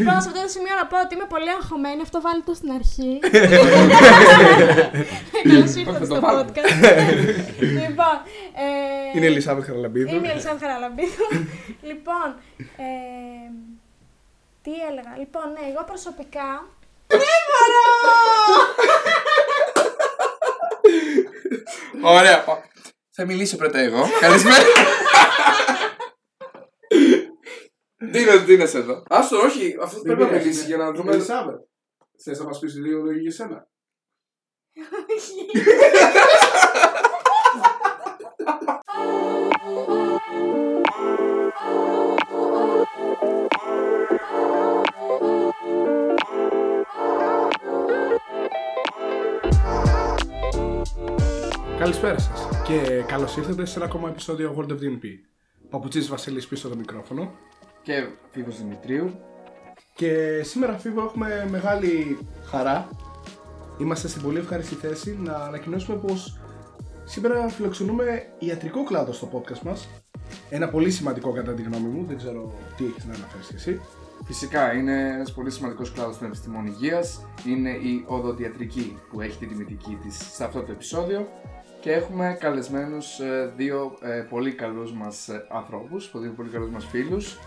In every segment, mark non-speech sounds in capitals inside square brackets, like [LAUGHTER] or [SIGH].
Λοιπόν, σε αυτό το σημείο να πω ότι είμαι πολύ αγχωμένη. Αυτό βάλει το στην αρχή. [LAUGHS] Καλώς ήρθατε στο podcast. [LAUGHS] λοιπόν. Ε, είναι η Ελισάβετ Χαραλαμπίδου. Είμαι η Ελισάβετ Χαραλαμπίδου. [LAUGHS] λοιπόν. Ε, τι έλεγα; Λοιπόν, ναι, εγώ προσωπικά. Δεν μπορώ! Ωραία. Θα μιλήσω πρώτα εγώ. Καλησπέρα. Τι είναι εδώ. Άστο, όχι, αυτό πρέπει να μιλήσει για να δούμε. Θες να μας πεις δύο λόγια για σένα; Καλησπέρα σας και καλώς ήρθατε σε ένα ακόμα επεισόδιο World of DNP. Παπουτσής Βασίλης πίσω το μικρόφωνο και Φίβος Δημητρίου. Και σήμερα Φίβο έχουμε μεγάλη χαρά. Είμαστε στην πολύ ευχάριστη θέση να ανακοινώσουμε πως σήμερα φιλοξενούμε ιατρικό κλάδο στο podcast μας. Ένα πολύ σημαντικό κατά τη γνώμη μου, δεν ξέρω τι έχεις να αναφέρεις εσύ. Φυσικά είναι ένας πολύ σημαντικός κλάδος των επιστημών υγείας. Είναι η οδοντιατρική που έχει τη τιμητική της σε αυτό το επεισόδιο. Και έχουμε καλεσμένους ε, δύο ε, πολύ καλούς μας ε, ανθρώπους, δύο πολύ καλούς μας φίλους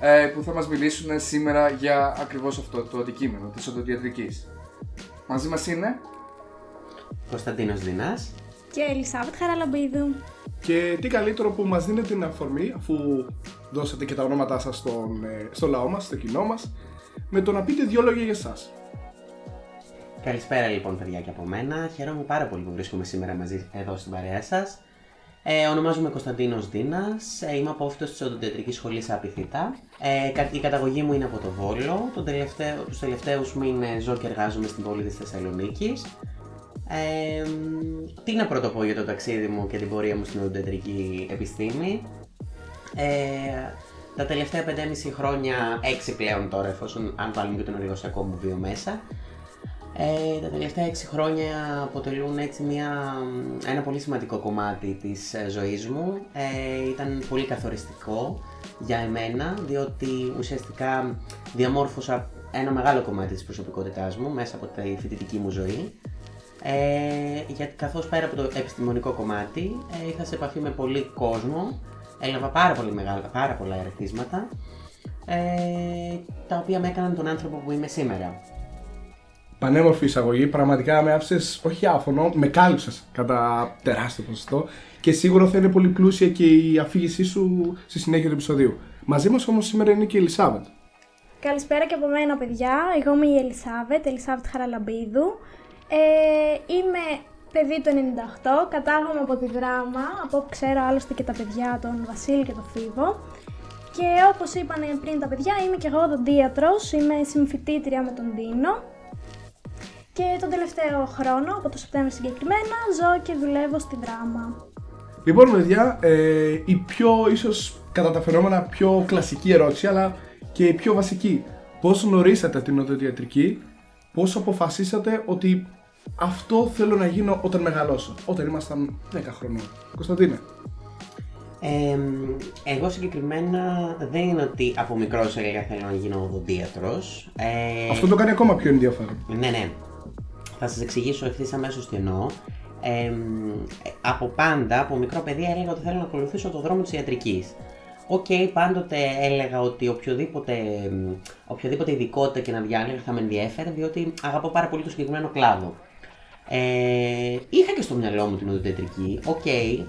ε, που θα μας μιλήσουν σήμερα για ακριβώς αυτό το αντικείμενο της οδοντιατρικής. Μαζί μας είναι... Κωνσταντίνος Δινάς και Ελισάβετ Χαραλαμπίδου. Και τι καλύτερο που μας δίνει την αφορμή, αφού δώσατε και τα ονόματά σας στον, ε, στο λαό μας, στο κοινό μας, με το να πείτε δύο λόγια για εσάς. Καλησπέρα λοιπόν παιδιά και από μένα. Χαίρομαι πάρα πολύ που βρίσκομαι σήμερα μαζί εδώ στην παρέα σας. Ε, ονομάζομαι Κωνσταντίνος Δίνας, ε, είμαι απόφυτος της Οδοντιατρικής Σχολής Απιθύτα. Ε, η καταγωγή μου είναι από το Βόλο, τον τελευταίο, τους τελευταίους μήνες ζω και εργάζομαι στην πόλη της Θεσσαλονίκης. Ε, τι να πρωτοπώ για το ταξίδι μου και την πορεία μου στην οδοντιατρική επιστήμη. Ε, τα τελευταία 5,5 χρόνια, 6 πλέον τώρα, εφόσον αν βάλουμε και τον εργοσιακό μου βίο μέσα, ε, τα τελευταία 6 χρόνια αποτελούν έτσι μια, ένα πολύ σημαντικό κομμάτι της ε, ζωής μου. Ε, ήταν πολύ καθοριστικό για εμένα, διότι ουσιαστικά διαμόρφωσα ένα μεγάλο κομμάτι της προσωπικότητάς μου μέσα από τη φοιτητική μου ζωή. Ε, γιατί καθώς πέρα από το επιστημονικό κομμάτι ε, είχα σε επαφή με πολύ κόσμο, έλαβα πάρα, πολύ μεγάλα, πάρα πολλά ερεθίσματα, ε, τα οποία με έκαναν τον άνθρωπο που είμαι σήμερα πανέμορφη εισαγωγή. Πραγματικά με άφησες όχι άφωνο, με κάλυψες κατά τεράστιο ποσοστό και σίγουρα θα είναι πολύ πλούσια και η αφήγησή σου στη συνέχεια του επεισοδίου. Μαζί μας όμως σήμερα είναι και η Ελισάβετ. Καλησπέρα και από μένα, παιδιά. Εγώ είμαι η Ελισάβετ, Ελισάβετ Χαραλαμπίδου. Ε, είμαι παιδί του 98, κατάγομαι από τη δράμα, από όπου ξέρω άλλωστε και τα παιδιά, τον Βασίλη και τον Φίβο. Και όπως είπαν πριν τα παιδιά, είμαι και εγώ οδοντίατρος, είμαι συμφιτήτρια με τον Δίνο και τον τελευταίο χρόνο, από το Σεπτέμβριο συγκεκριμένα, ζω και δουλεύω στη δράμα. Λοιπόν, παιδιά, ε, η πιο ίσως κατά τα φαινόμενα πιο κλασική ερώτηση, αλλά και η πιο βασική. Πώς γνωρίσατε την οδοντιατρική, πώς αποφασίσατε ότι αυτό θέλω να γίνω όταν μεγαλώσω, όταν ήμασταν 10 χρονών; Κωνσταντίνε. Ε, εγώ συγκεκριμένα δεν είναι ότι από μικρός έλεγα θέλω να γίνω οδοντίατρος. Ε, αυτό το κάνει ακόμα πιο ενδιαφέρον. Ναι, ναι. Θα σας εξηγήσω ευθύς αμέσως τι εννοώ. Ε, από πάντα, από μικρό παιδί, έλεγα ότι θέλω να ακολουθήσω το δρόμο της ιατρικής. OK, okay, πάντοτε έλεγα ότι οποιοδήποτε, οποιοδήποτε ειδικότητα και να διάλεγα θα με ενδιέφερε, διότι αγαπώ πάρα πολύ το συγκεκριμένο κλάδο. Ε, είχα και στο μυαλό μου την οδοντιατρική. OK, okay,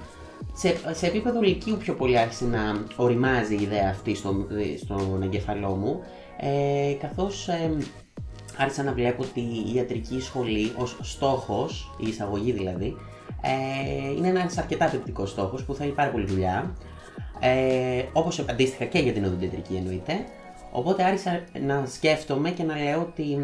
σε, σε επίπεδο λυκείου πιο πολύ άρχισε να οριμάζει η ιδέα αυτή στο, στον εγκέφαλό μου, ε, καθώς ε, άρχισα να βλέπω ότι η ιατρική σχολή ως στόχος, η εισαγωγή δηλαδή, ε, είναι ένας αρκετά απαιτητικός στόχος που θέλει πάρα πολύ δουλειά, ε, όπως αντίστοιχα και για την οδοντιατρική εννοείται. Οπότε άρχισα να σκέφτομαι και να λέω ότι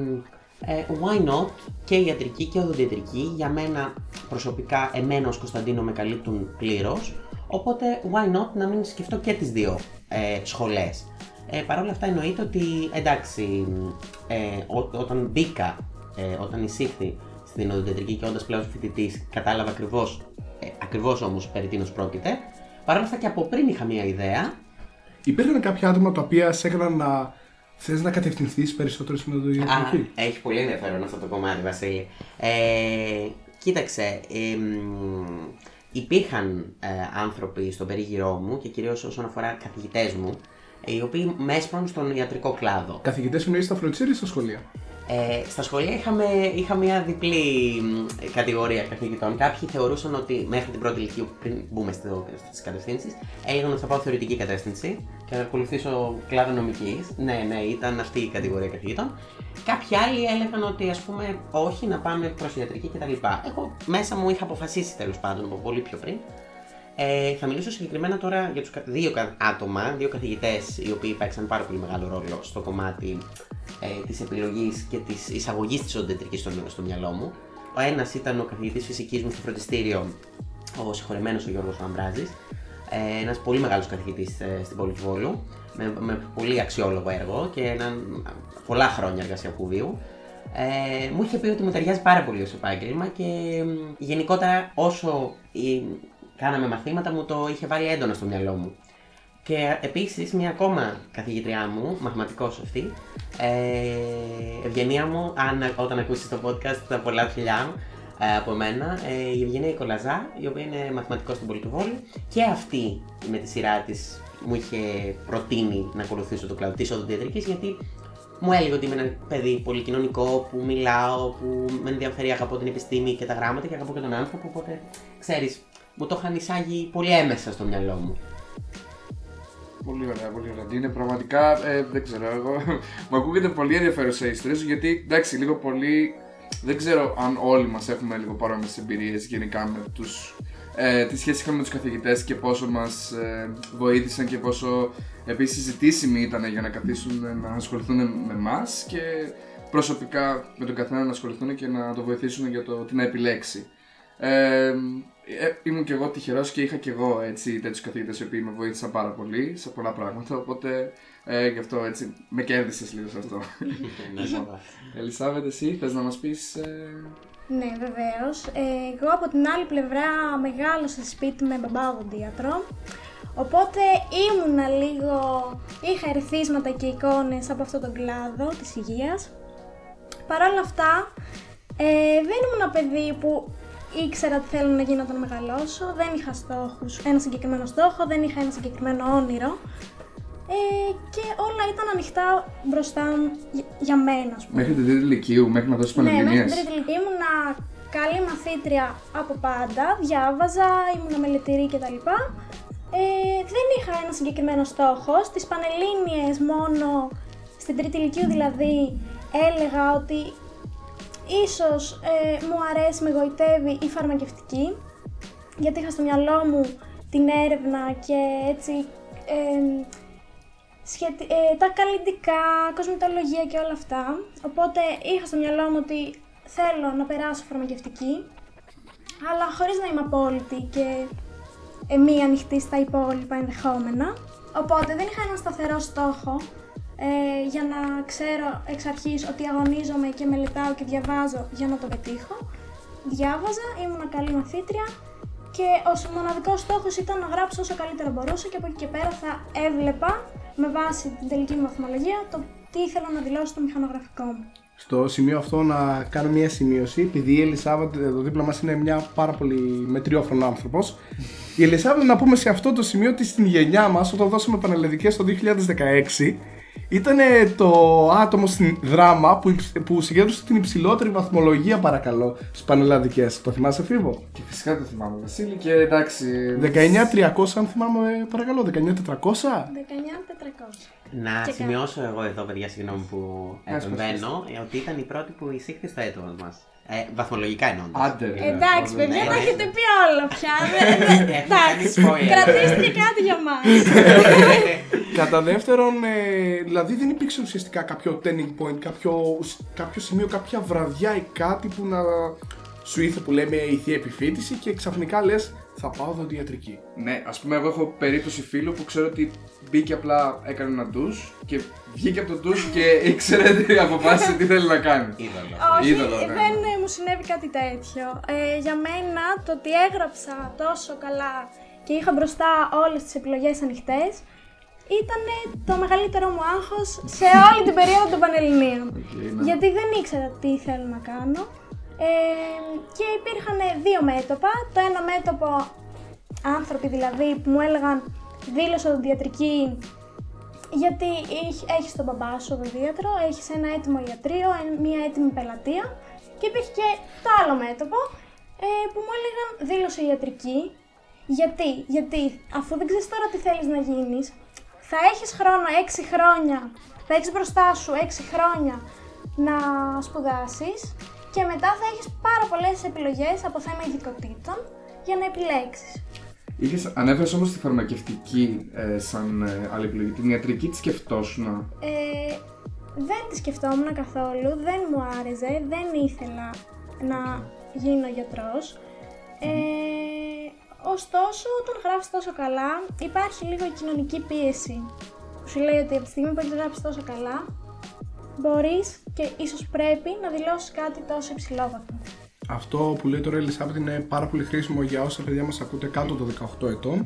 ε, why not και η ιατρική και η οδοντιατρική για μένα προσωπικά εμένα ως Κωνσταντίνο με καλύπτουν πλήρως οπότε why not να μην σκεφτώ και τις δύο ε, σχολές. Ε, Παρ' όλα αυτά εννοείται ότι εντάξει, ε, όταν μπήκα, ε, όταν εισήχθη στην οδοντιατρική και όντας πλέον φοιτητής, κατάλαβα ακριβώς ε, ακριβώς όμως περί τίνος πρόκειται. Παρ' όλα αυτά και από πριν είχα μια ιδέα. Υπήρχαν κάποια άτομα τα οποία σε έκαναν να Θες να κατευθυνθείς περισσότερο στην Α, οδοντιατρική. έχει πολύ ενδιαφέρον αυτό το κομμάτι, Βασίλη. Ε, κοίταξε, εμ, υπήρχαν ε, άνθρωποι στον περίγυρό μου και κυρίως όσον αφορά καθηγητές μου, οι οποίοι με έσπρον στον ιατρικό κλάδο. Καθηγητές εννοεί στα φροντιστήρια ή στα σχολεία; Ε, στα σχολεία είχαμε, είχα μια διπλή μ, κατηγορία καθηγητών. Κάποιοι θεωρούσαν ότι μέχρι την πρώτη ηλικία, πριν μπούμε στις κατευθύνσεις, έλεγαν ότι θα πάω θεωρητική κατεύθυνση και θα ακολουθήσω κλάδο νομικής. Ναι, ναι, ήταν αυτή η κατηγορία καθηγητών. Κάποιοι άλλοι έλεγαν ότι ας πούμε όχι, να πάμε προς ιατρική κτλ. Εγώ μέσα μου είχα αποφασίσει τέλος πάντων από πολύ πιο πριν ε, θα μιλήσω συγκεκριμένα τώρα για τους κα- δύο κα- άτομα, δύο καθηγητές οι οποίοι παίξαν πάρα πολύ μεγάλο ρόλο στο κομμάτι ε, της επιλογής και της εισαγωγής της οντεντρικής στο, στο μυαλό μου. Ο ένας ήταν ο καθηγητής φυσικής μου στο φροντιστήριο, ο συγχωρεμένος ο Γιώργος Λαμπράζης, ε, ένας πολύ μεγάλος καθηγητής ε, στην πόλη του Βόλου, με, με πολύ αξιόλογο έργο και έναν, πολλά χρόνια εργασιακού βίου. Ε, μου είχε πει ότι μου ταιριάζει πάρα πολύ ως επάγγελμα και μ, γενικότερα όσο ε, κάναμε μαθήματα μου το είχε βάλει έντονα στο μυαλό μου. Και επίσης μια ακόμα καθηγήτριά μου, μαθηματικός αυτή, ε, Ευγενία μου, αν, όταν ακούσεις το podcast τα πολλά φιλιά μου ε, από μένα, ε, η Ευγενία Κολαζά, η οποία είναι μαθηματικός στην Πολιτοβόλη και αυτή με τη σειρά της μου είχε προτείνει να ακολουθήσω το κλάδο της οδοντιατρικής γιατί μου έλεγε ότι είμαι ένα παιδί πολύ κοινωνικό, που μιλάω, που με ενδιαφέρει, αγαπώ την επιστήμη και τα γράμματα και αγαπώ και τον άνθρωπο, οπότε ξέρεις, μου το είχαν εισάγει πολύ έμεσα στο μυαλό μου. Πολύ ωραία, πολύ ωραία. Είναι πραγματικά, ε, δεν ξέρω, εγώ [LAUGHS] μου ακούγεται πολύ ενδιαφέρουσα η ιστορία σου γιατί εντάξει, λίγο πολύ. Δεν ξέρω αν όλοι μας έχουμε λίγο παρόμοιες εμπειρίες γενικά με τους. Ε, τι σχέση είχαμε με τους καθηγητές και πόσο μας ε, βοήθησαν και πόσο επίσης συζητήσιμοι ήταν για να καθίσουν να ασχοληθούν με εμά και προσωπικά με τον καθένα να ασχοληθούν και να το βοηθήσουν για το τι να επιλέξει. Ε, ε, ήμουν και εγώ τυχερός και είχα και εγώ έτσι, τέτοιους καθηγητές οι οποίοι με βοήθησαν πάρα πολύ σε πολλά πράγματα. Οπότε ε, γι' αυτό έτσι με κέρδισες λίγο σε αυτό. [LAUGHS] Λοιπόν, Ελισάβετ, εσύ θες να μας πεις. Ε... Ναι, βεβαίως. εγώ από την άλλη πλευρά μεγάλωσα στη σπίτι με μπαμπά οδοντίατρο. Οπότε ήμουνα λίγο, είχα ερεθίσματα και εικόνες από αυτόν τον κλάδο της υγείας. Παρ' όλα αυτά, ε, δεν ήμουν ένα παιδί που ήξερα τι θέλω να γίνω όταν μεγαλώσω. Δεν είχα στόχους, ένα συγκεκριμένο στόχο, δεν είχα ένα συγκεκριμένο όνειρο. Ε, και όλα ήταν ανοιχτά μπροστά μου για- για μένα, ας πούμε. Μέχρι την τρίτη ηλικίου, μέχρι να δώσεις Ναι, μέχρι πανεπιστημίε. την τρίτη ηλικία ήμουνα καλή μαθήτρια από πάντα, διάβαζα, ήμουνα μελετηρή κτλ. Ε, δεν είχα ένα συγκεκριμένο στόχο. Στις Πανελλήνιες μόνο, στην τρίτη ηλικίου δηλαδή, έλεγα ότι ίσως ε, μου αρέσει, με γοητεύει η φαρμακευτική, γιατί είχα στο μυαλό μου την έρευνα και έτσι ε, σχετι- ε, τα καλλιτικά, κοσμητολογία και όλα αυτά. Οπότε είχα στο μυαλό μου ότι θέλω να περάσω φαρμακευτική, αλλά χωρίς να είμαι απόλυτη και ε, μη ανοιχτή στα υπόλοιπα ενδεχόμενα. Οπότε δεν είχα έναν σταθερό στόχο ε, για να ξέρω εξ αρχής ότι αγωνίζομαι και μελετάω και διαβάζω για να το πετύχω. Διάβαζα, ήμουν καλή μαθήτρια και ο μοναδικός στόχος ήταν να γράψω όσο καλύτερα μπορούσα και από εκεί και πέρα θα έβλεπα με βάση την τελική μου βαθμολογία το τι ήθελα να δηλώσω στο μηχανογραφικό μου. Στο σημείο αυτό να κάνω μια σημείωση, επειδή η Ελισάβετ εδώ δίπλα μας είναι μια πάρα πολύ μετριόφρονο άνθρωπος. Η Ελισάβετ να πούμε σε αυτό το σημείο ότι στην γενιά μας όταν δώσαμε πανελλαδικές το 2016 ήταν το άτομο στην δράμα που, υψ- που συγκέντρωσε την υψηλότερη βαθμολογία παρακαλώ στις πανελλαδικές. Το θυμάσαι Φίβο? Και φυσικά το θυμάμαι, Βασίλη, και εντάξει. 19.300 αν θυμάμαι παρακαλώ, 19.400. 19.400. Να Και σημειώσω εγώ εδώ, παιδιά, συγγνώμη που Ας επεμβαίνω, ε, ότι ήταν η πρώτη που εισήχθη στο έτος μας. Ε, βαθμολογικά εννοώ. Άντε, ρε. Εντάξει, Όλα, παιδιά, ναι. τα έχετε πει όλα πια. δεν- δεν- Έχουμε Εντάξει, κάνει spoiler. κρατήστε και κάτι για μας. Κατά δεύτερον, ε, δηλαδή δεν υπήρξε ουσιαστικά κάποιο turning point, κάποιο, κάποιο σημείο, κάποια βραδιά ή κάτι που να σου ήρθε που λέμε η θεία επιφύτηση και ξαφνικά λες θα πάω δοντιατρική. Ναι, ας πούμε, εγώ έχω περίπτωση φίλου που ξέρω ότι μπήκε απλά, έκανε ένα ντους και βγήκε από το ντους και [LAUGHS] ήξερε τι αποφάσισε τι θέλει να κάνει. Είδωλο. Όχι, Είδωλο, ναι. δεν ε, μου συνέβη κάτι τέτοιο. Ε, για μένα το ότι έγραψα τόσο καλά και είχα μπροστά όλες τις επιλογές ανοιχτές ήταν το μεγαλύτερο μου άγχος σε όλη την περίοδο των Πανελληνίων. Okay, ναι. Γιατί δεν ήξερα τι θέλω να κάνω. Ε, και υπήρχαν δύο μέτωπα. Το ένα μέτωπο, άνθρωποι δηλαδή, που μου έλεγαν δήλωσε οδοντιατρική γιατί έχ- έχεις τον μπαμπά σου οδοντίατρο, έχεις ένα έτοιμο ιατρείο, ε- μία έτοιμη πελατεία και υπήρχε και το άλλο μέτωπο ε, που μου έλεγαν δήλωσε ιατρική. Γιατί, γιατί αφού δεν ξέρεις τώρα τι θέλεις να γίνεις, θα έχεις χρόνο 6 χρόνια, θα έχεις μπροστά σου 6 χρόνια να σπουδάσεις και μετά θα έχεις πάρα πολλές επιλογές από θέμα ειδικοτήτων για να επιλέξεις. Είχες, ανέφερες όμως τη φαρμακευτική ε, σαν ε, άλλη επιλογή. Την ιατρική τη σκεφτόσουν. Ε, δεν τη σκεφτόμουν καθόλου, δεν μου άρεσε, δεν ήθελα να γίνω γιατρός. Ε, ωστόσο, όταν γράφεις τόσο καλά, υπάρχει λίγο η κοινωνική πίεση που σου λέει ότι από τη στιγμή που έχεις γράψει τόσο καλά, μπορείς και ίσως πρέπει να δηλώσεις κάτι τόσο υψηλόβαθμο. Αυτό που λέει τώρα η Ελισάβετ είναι πάρα πολύ χρήσιμο για όσα παιδιά μας ακούτε κάτω των 18 ετών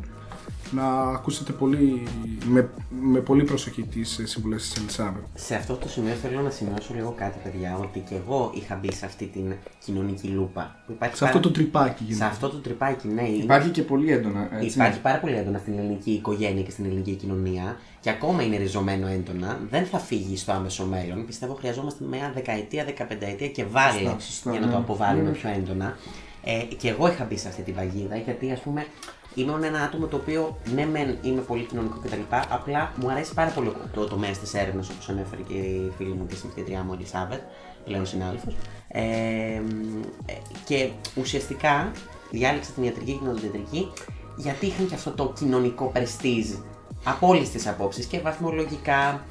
να ακούσετε πολύ, με, με πολύ προσοχή τις ε, συμβουλές της Ελισάβετ. Σε αυτό το σημείο θέλω να σημειώσω λίγο κάτι, παιδιά, ότι και εγώ είχα μπει σε αυτή την κοινωνική λούπα. Που υπάρχει Σε αυτό πάρα- το τρυπάκι Σε γίνεται. αυτό το τρυπάκι, ναι. είναι- Υπάρχει και πολύ έντονα. Έτσι. Υπάρχει πάρα πολύ έντονα στην ελληνική οικογένεια και στην ελληνική κοινωνία και ακόμα είναι ριζωμένο έντονα. Δεν θα φύγει στο άμεσο μέλλον. Πιστεύω χρειαζόμαστε μια δεκαετία, δεκαπενταετία και βάλε Σωστά, σωστά, για να ναι. το αποβάλουμε Ναι. πιο έντονα. Ε, και εγώ είχα μπει σε αυτή τη βαγίδα γιατί ας πούμε ήμουν ένα άτομο το οποίο ναι, μεν είμαι πολύ κοινωνικό κτλ. Απλά μου αρέσει πάρα πολύ το τομέα της έρευνας όπως ανέφερε και η φίλη μου και η συμφιτήτριά μου, Ελισάβετ, πλέον συνάδελφος. Ε, ε, και ουσιαστικά διάλεξα την ιατρική και την οδοντιατρική γιατί είχαν και αυτό το κοινωνικό πρεστίζ από όλες τις απόψεις και βαθμολογικά.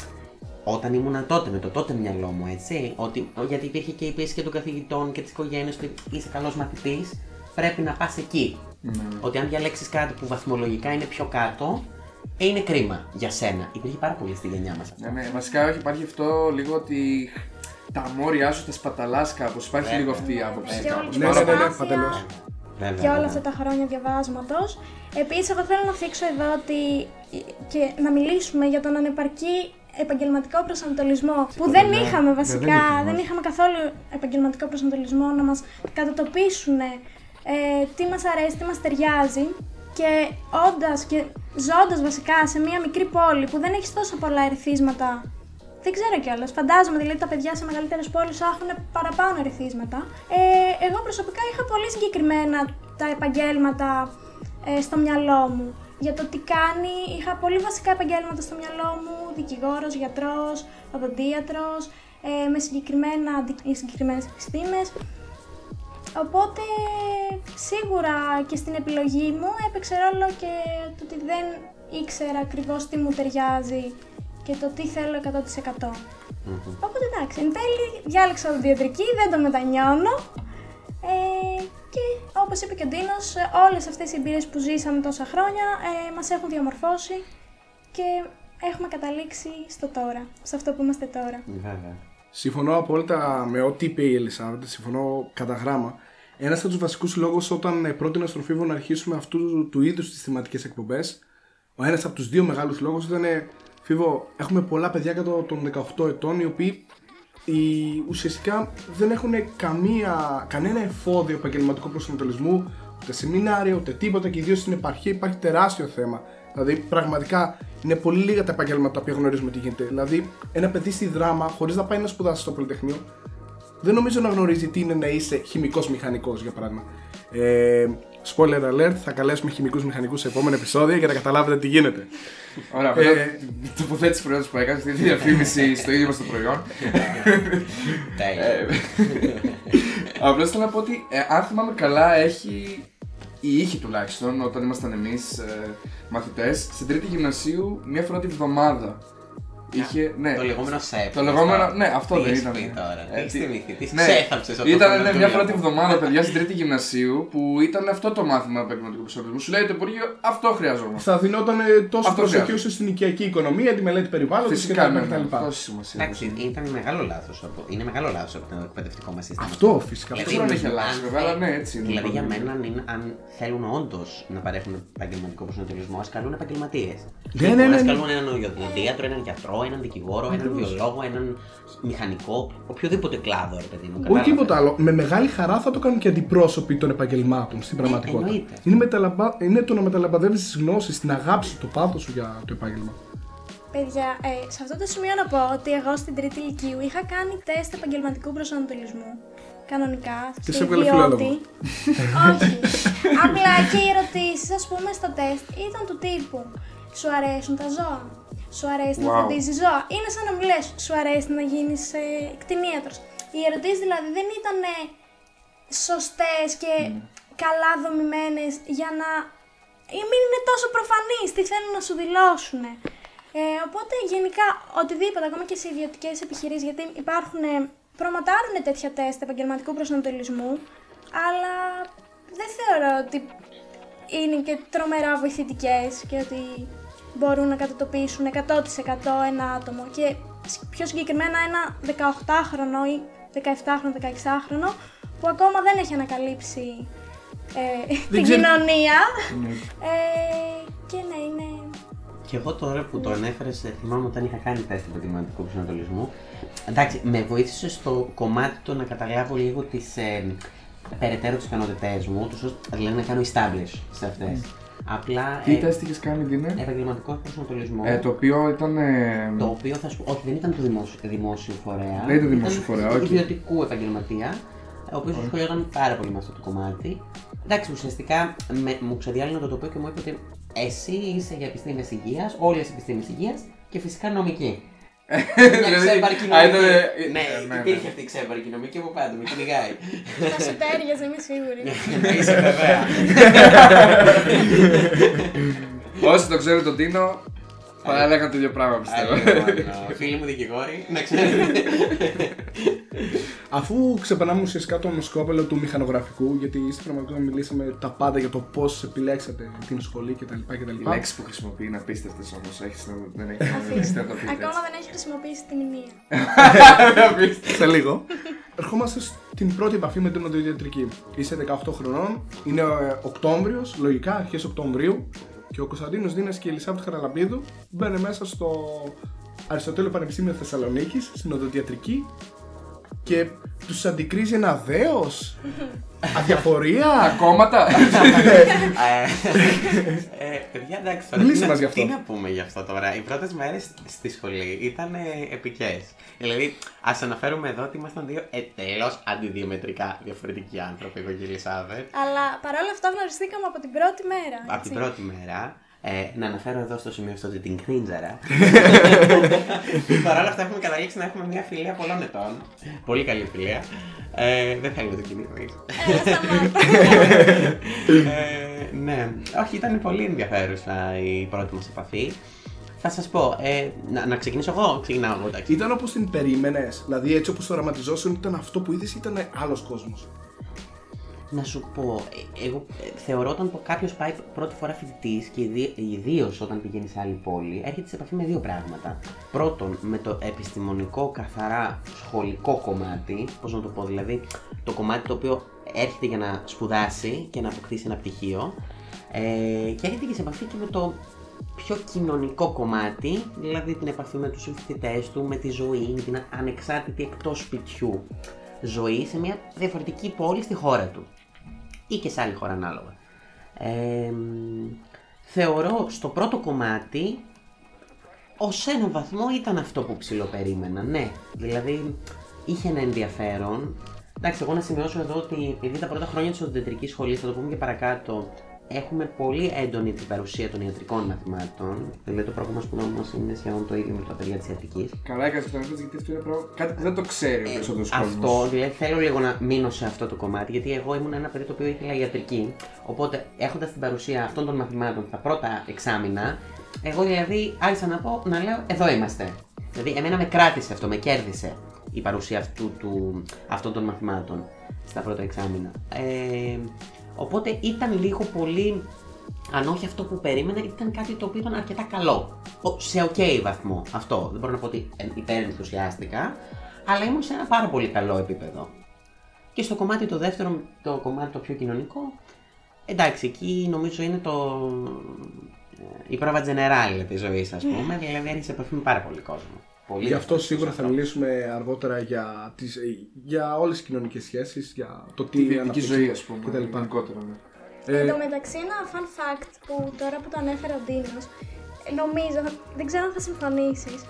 Όταν ήμουν τότε, με το τότε μυαλό μου, έτσι, ότι, γιατί υπήρχε και η πίεση και των καθηγητών και της οικογένειας ότι είσαι καλός μαθητής, πρέπει να πας εκεί. Ναι. Ότι αν διαλέξεις κάτι που βαθμολογικά είναι πιο κάτω, ε, είναι κρίμα για σένα. Υπήρχε πάρα πολύ στη γενιά μας. Ναι, ναι, βασικά όχι, υπάρχει αυτό λίγο ότι τα μόρια σου τα σπαταλάς κάπως. Υπάρχει Βέβαια. λίγο αυτή η άποψη. Και όλη κάπως. την Ναι, ναι, ναι, ναι, προσπάθεια παντελώς. Βέβαια. και όλα βέβαια. αυτά τα χρόνια διαβάσματος. Επίσης, εγώ θέλω να θίξω εδώ ότι και να μιλήσουμε για τον ανεπαρκή επαγγελματικό προσανατολισμό που δεν Ναι, είχαμε ναι, βασικά, δεν είχαμε, δεν όχι. είχαμε καθόλου επαγγελματικό προσανατολισμό να μας κατατοπίσουν ε, τι μας αρέσει, τι μας ταιριάζει και όντας και ζώντας βασικά σε μια μικρή πόλη που δεν έχεις τόσο πολλά ερεθίσματα δεν ξέρω κιόλας. Φαντάζομαι δηλαδή τα παιδιά σε μεγαλύτερες πόλεις έχουν παραπάνω ερεθίσματα. Ε, εγώ προσωπικά είχα πολύ συγκεκριμένα τα επαγγέλματα ε, στο μυαλό μου. Για το τι κάνει, είχα πολύ βασικά επαγγέλματα στο μυαλό μου. Δικηγόρος, γιατρός, οδοντίατρος, ε, με συγκεκριμένα, αντι- συγκεκριμένες επιστήμες. Οπότε σίγουρα και στην επιλογή μου έπαιξε ρόλο και το ότι δεν ήξερα ακριβώς τι μου ταιριάζει και το τι θέλω 100%. Μμμ. Οπότε εντάξει, εν τέλει διάλεξα οδοντιατρική, δεν το μετανιώνω. Ε, και όπως είπε και ο Ντίνος, ε, όλες αυτές οι εμπειρίες που ζήσαμε τόσα χρόνια ε, μας έχουν διαμορφώσει και έχουμε καταλήξει στο τώρα, σε αυτό που είμαστε τώρα. Βέβαια. Συμφωνώ απόλυτα με ό,τι είπε η Ελισάβετ, συμφωνώ κατά γράμμα. Ένας από τους βασικούς λόγους όταν ε, πρότεινα στον Φίβο να αρχίσουμε αυτούς του είδους τις θεματικές εκπομπές, ο ένας από τους δύο μεγάλους λόγους ήταν ε, Φίβο, έχουμε πολλά παιδιά κάτω των 18 ετών οι οποίοι οι, ουσιαστικά δεν έχουν καμία, κανένα εφόδιο επαγγελματικού προσανατολισμού, ούτε σεμινάρια, ούτε τίποτα και ιδίως στην επαρχία υπάρχει τεράστιο θέμα. Δηλαδή, πραγματικά είναι πολύ λίγα τα επαγγέλματα τα οποία γνωρίζουμε τι γίνεται. Δηλαδή, ένα παιδί στη δράμα, χωρίς να πάει να σπουδάσει στο Πολυτεχνείο, δεν νομίζω να γνωρίζει τι είναι να είσαι χημικός μηχανικός, για παράδειγμα. Ε, spoiler alert, θα καλέσουμε χημικούς μηχανικούς σε επόμενα επεισόδια για να καταλάβετε τι γίνεται. Ωραία, Ε, μετά την τοποθέτηση προϊόντος που έκανες, τη διαφήμιση [LAUGHS] στο ίδιο μας το προϊόν. Τέλεια. Ε, Απλώς θέλω να πω ότι ε, αν θυμάμαι καλά, έχει ή είχε τουλάχιστον όταν ήμασταν εμείς ε, μαθητές στην τρίτη γυμνασίου μία φορά τη βδομάδα. Είχε, ναι, Το λεγόμενο ΣΕΠ. Το λεγόμενο, ναι, αυτό Τι δεν έχεις ήταν. πει τώρα, Ε, τι έχεις τι- θυμηθείς, τι ναι. ξέθαψες από το Ήταν ναι, μια κομμωτήριο. φορά τη βδομάδα, παιδιά, στην τρίτη γυμνασίου που ήταν αυτό το μάθημα επαγγελματικού προσανατολισμού. Σου λέει το Υπουργείο, αυτό χρειαζόμαστε. Θα δινόταν τόσο Αυτό προσοχή χρειάζεται. όσο στην οικιακή οικονομία, τη μελέτη περιβάλλοντος Φυσικά, ναι, κτλ. ναι, τόση σημασία. Εντάξει, ήταν μεγάλο λάθος. Είναι μεγάλο λάθος από το εκπαιδευτικό μας σύστημα. Αυτό φυσικά. Αυτό Δηλαδή, δεν έχει αν αλλάξει, βέβαια, αλλά ναι, έτσι είναι. Δηλαδή για το μένα, αν, είναι- αν θέλουν όντως να παρέχουν επαγγελματικό προσανατολισμό, ας καλούν επαγγελματίες. Ναι, ναι, ναι, Α ναι. καλούν έναν οδοντίατρο, έναν γιατρό, έναν δικηγόρο, έναν βιολόγο, έναν μηχανικό, οποιοδήποτε κλάδο, ρε παιδί μου. Όχι κατάλαβες. τίποτα άλλο. Με μεγάλη χαρά θα το κάνουν και αντιπρόσωποι των επαγγελμάτων στην πραγματικότητα. Ε, εννοείται. είναι, μεταλαμπα... είναι το να μεταλαμπαδεύεις τις γνώσεις, την αγάπη σου, το πάθος σου για το επάγγελμα. Παιδιά, ε, σε αυτό το σημείο να πω ότι εγώ στην τρίτη ηλικίου είχα κάνει τεστ επαγγελματικού προσανατολισμού. Κανονικά. Και στη σε έβγαλε ιδιώτη. φιλόλογο. Όχι. Απλά και οι ερωτήσεις, ας πούμε, στο τεστ ήταν του τύπου Σου αρέσουν τα ζώα; Σου αρέσει να Wow. φροντίζεις ζώα. Είναι σαν να μου λες, Σου αρέσει να γίνεις ε, κτηνίατρος. Οι ερωτήσεις δηλαδή δεν ήταν σωστές και καλά δομημένες για να ή μην είναι τόσο προφανείς τι θέλουν να σου δηλώσουν. Ε, οπότε γενικά οτιδήποτε, ακόμα και σε ιδιωτικές επιχειρήσεις, γιατί υπάρχουν, ε, προματάρουν τέτοια τεστ επαγγελματικού προσανατολισμού, αλλά δεν θεωρώ ότι είναι και τρομερά βοηθητικές και ότι μπορούν να κατατοπίσουν 100% ένα άτομο και σ- πιο συγκεκριμένα ένα 18χρονο ή 17χρονο, 16χρονο που ακόμα δεν έχει ανακαλύψει ε, την ξέρει- κοινωνία. Ναι. Ε, και ναι, είναι. Και εγώ τώρα που το ανέφερες, θυμάμαι όταν είχα κάνει τεστ επαγγελματικού προσανατολισμού. Εντάξει, με βοήθησε στο κομμάτι το να καταλάβω λίγο τις ε, περαιτέρω τις ικανότητές μου, τους, ώστε- δηλαδή να κάνω establish σε αυτές. Απλά. Τι ε, τεστ είχε κάνει, Ντίνε. Επαγγελματικό προσανατολισμό. Ε, το οποίο ήταν. ε, Το οποίο θα σου πω, όχι δεν ήταν του δημόσιου, δημόσιου φορέα. Δεν ήταν δημόσιου φορέα, όχι. Ιδιωτικού επαγγελματία, ο οποίος ασχολιόταν πάρα πολύ με αυτό το κομμάτι. Εντάξει, ουσιαστικά με, μου ξεδιάλυνε το τοπίο και μου είπε ότι εσύ είσαι για επιστήμες υγείας, όλε οι επιστήμες υγείας και φυσικά νομική. Μια Δηλαδή, ξέμπαρκη α, ήταν- νομική. ε, Ναι, ε, ναι, ναι. υπήρχε αυτή η ξέμπαρκη νομική από πάντα, με κυνηγάει. Θα σου τέριαζε, είμαι σίγουρη. Είσαι βέβαια. [LAUGHS] Όσοι το ξέρουν τον Τίνο, θα έλεγαν το ίδιο πράγμα πιστεύω. Λοιπόν, Φίλοι μου δικηγόροι, να ξέρετε. Αφού ξεπερνάμε ουσιαστικά το σκόπελο του μηχανογραφικού, γιατί στην πραγματικότητα μιλήσαμε τα πάντα για το πώς επιλέξατε την σχολή κτλ. Οι λέξει που χρησιμοποιεί είναι απίστευτες όμως. Δεν έχεις Αφήστε. να το πείτε. Ακόμα δεν έχει χρησιμοποιήσει τη μηνύα. Σε λίγο. Ερχόμαστε στην πρώτη επαφή με την οδοντιατρική. Είσαι 18 χρονών, είναι Οκτώβριος, λογικά, αρχές Οκτωβρίου, και ο Κωνσταντίνος Δίνας και η Ελισάβετ Χαραλαμπίδου μπαίνουν μέσα στο Αριστοτέλειο Πανεπιστήμιο Θεσσαλονίκης, στην οδοντιατρική, και τους αντικρίζει ένα δέος, αδιαφορία. Τα κόμματα. Ε, ε, Παιδιά, εντάξει, τώρα, Μιλήστε τι, να- μας γι' αυτό. τι να πούμε γι' αυτό τώρα. Οι πρώτες μέρες στη σχολή ήταν επικές. Δηλαδή, ας αναφέρουμε εδώ ότι ήμασταν δύο εντελώς αντιδιαμετρικά διαφορετικοί άνθρωποι, εγώ και η Ελισάβετ. Αλλά παρόλα αυτά γνωριστήκαμε από την πρώτη μέρα. Από την έτσι. πρώτη μέρα. Ε, να αναφέρω εδώ στο σημείο αυτό ότι την κρίντζαρα. [LAUGHS] Παρ' όλα αυτά έχουμε καταλήξει να έχουμε μια φιλία πολλών ετών. Πολύ καλή φιλία. Ε, δεν θέλω να το κινηθείς. Έλα, σταμάτα. ε, ναι, όχι, ήταν πολύ ενδιαφέρουσα η πρώτη μας επαφή. Θα σας πω, ε, να, να ξεκινήσω εγώ, ξεκινάω εγώ, εντάξει. Ήταν όπως την περίμενες, δηλαδή έτσι όπως το οραματιζόσουν, ήταν αυτό που είδες, ήταν άλλος κόσμος; Να σου πω, ε, εγώ ε, θεωρώ όταν κάποιος πάει πρώτη φορά φοιτητής και ιδίως όταν πηγαίνει σε άλλη πόλη, έρχεται σε επαφή με δύο πράγματα. Πρώτον, με το επιστημονικό, καθαρά σχολικό κομμάτι, πώς να το πω, δηλαδή το κομμάτι το οποίο έρχεται για να σπουδάσει και να αποκτήσει ένα πτυχίο. Ε, και έρχεται και σε επαφή και με το πιο κοινωνικό κομμάτι, δηλαδή την επαφή με τους συμφοιτητές του, με τη ζωή, με την ανεξάρτητη εκτός σπιτιού ζωή σε μια διαφορετική πόλη στη χώρα του ή και σε άλλη χώρα ανάλογα. Ε, θεωρώ στο πρώτο κομμάτι ως έναν βαθμό ήταν αυτό που ψιλοπερίμενα, ναι. Δηλαδή είχε ένα ενδιαφέρον. Εντάξει, εγώ να σημειώσω εδώ ότι επειδή τα πρώτα χρόνια της οδοντιατρικής σχολής, θα το πούμε και παρακάτω, έχουμε πολύ έντονη την παρουσία των ιατρικών μαθημάτων. Δηλαδή το πρόγραμμα σπουδών μας είναι σχεδόν το ίδιο με το παιδιά της ιατρικής. Καλά έκανες αυτό γιατί αυτό είναι πράγμα- κάτι που δεν το ξέρει ο περισσότερος κόσμος. Ε, Αυτό, δηλαδή θέλω λίγο να μείνω σε αυτό το κομμάτι, γιατί εγώ ήμουν ένα παιδί το οποίο ήθελα ιατρική. Οπότε έχοντας την παρουσία αυτών των μαθημάτων τα πρώτα εξάμηνα, εγώ δηλαδή άρχισα να πω να λέω εδώ είμαστε. Δηλαδή, εμένα με κράτησε αυτό, με κέρδισε η παρουσία αυτού του, αυτών των μαθημάτων στα πρώτα εξάμηνα. Ε, οπότε ήταν λίγο πολύ, αν όχι αυτό που περίμενα, ήταν κάτι το οποίο ήταν αρκετά καλό. Ο- Σε οκ βαθμό αυτό. Δεν μπορώ να πω ότι ε, υπερενθουσιάστηκα, αλλά ήμουν σε ένα πάρα πολύ καλό επίπεδο. Και στο κομμάτι το δεύτερο, το κομμάτι το πιο κοινωνικό, εντάξει, εκεί νομίζω είναι το. ε, η πρόβα generale της ζωής, ας πούμε. δηλαδή έρχεσαι σε επαφή με πάρα πολύ κόσμο. Πολύ Γι' αυτό πολύ σίγουρα θα σωστό. μιλήσουμε αργότερα για, τις, ε, για όλες τις κοινωνικές σχέσεις, για το τι Τη ιδιωτική αναπτύσσουμε ζωή, ας πούμε. κτλ. Γενικότερα. ναι. Ε, Εν τω μεταξύ, ένα fun fact που τώρα που το ανέφερε ο Ντίνος, ε, νομίζω, δεν ξέρω αν θα συμφωνήσεις,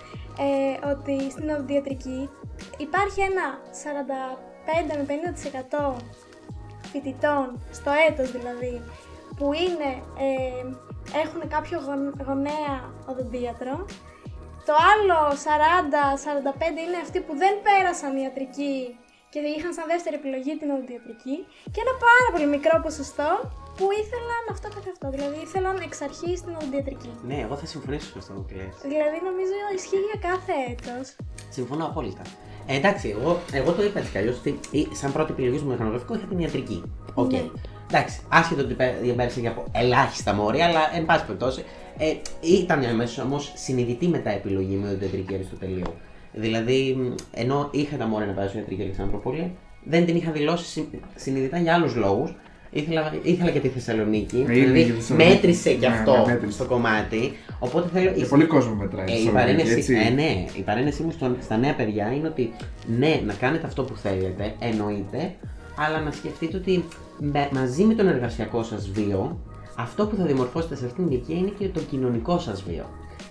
ε, ότι στην οδοντιατρική υπάρχει ένα 45 με 50% φοιτητών, στο έτος δηλαδή, που είναι, ε, έχουν κάποιο γον- γονέα οδοντίατρο. Το άλλο 40-45 είναι αυτοί που δεν πέρασαν ιατρική και είχαν σαν δεύτερη επιλογή την οδοντιατρική και ένα πάρα πολύ μικρό ποσοστό που ήθελαν αυτό καθ' αυτό. Δηλαδή ήθελαν εξ αρχής την οδοντιατρική. Ναι, εγώ θα συμφωνήσω σε αυτό που λες. Δηλαδή νομίζω ισχύει για κάθε έτος. Συμφωνώ απόλυτα. Ε, εντάξει, εγώ, εγώ το είπα έτσι κι αλλιώς ότι ή- σαν πρώτη επιλογή στο μηχανογραφικό είχα την ιατρική. Οκ. Ναι. Εντάξει, άσχετο ότι πέ- διαπέρασε για ελάχιστα μόρια, αλλά εν πάση περιπτώσει ε, ήταν αμέσως όμως συνειδητή μετά επιλογή με την ιατρική Αριστοτελείου. Δηλαδή, μ, ενώ είχα τα μόρια να πάω στην ιατρική Αλεξανδρούπολη, δεν την είχα δηλώσει συ- συνειδητά για άλλους λόγους. Ήθελα, ήθελα και τη Θεσσαλονίκη. Ε, είναι δηλαδή, και η Θεσσαλονίκη. μέτρησε κι Ναι, αυτό ναι, μέτρησε. στο κομμάτι. Οπότε θέλω. Για πολύ κόσμο μετράει. Ε, στη η, Θεσσαλονίκη, παρένεση, έτσι. ε, ναι, η παρένεσή μου στον- στα νέα παιδιά είναι ότι ναι, να κάνετε αυτό που θέλετε, εννοείται, αλλά να σκεφτείτε ότι με- μαζί με τον εργασιακό σας βίο, αυτό που θα δημορφώσετε σε αυτήν την ηλικία είναι και το κοινωνικό σας βίο.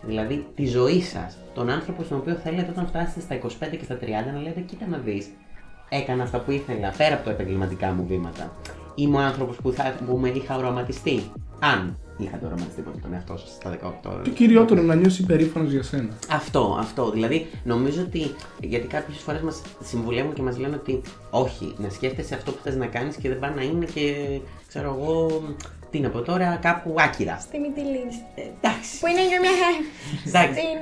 Δηλαδή τη ζωή σας, τον άνθρωπο στον οποίο θέλετε όταν φτάσετε στα 25 και στα 30 να λέτε κοίτα να δεις, έκανα αυτά που ήθελα πέρα από τα επαγγελματικά μου βήματα. Είμαι ο άνθρωπος που, θα, που με είχα οραματιστεί. Αν είχατε οραματιστεί ποτέ τον εαυτό σα στα 18. Το κυριότερο να νιώσει περήφανο για σένα. Αυτό, αυτό. Δηλαδή, νομίζω ότι. Γιατί κάποιες φορές μας συμβουλεύουν και μας λένε ότι όχι, να σκέφτεσαι αυτό που θες να κάνεις και δεν πάει να είναι και. ξέρω εγώ. Τι να πω τώρα, κάπου άκυρα. Στη Μυτιλίνη. Ε, εντάξει. Που είναι για μια. Εντάξει. Στην.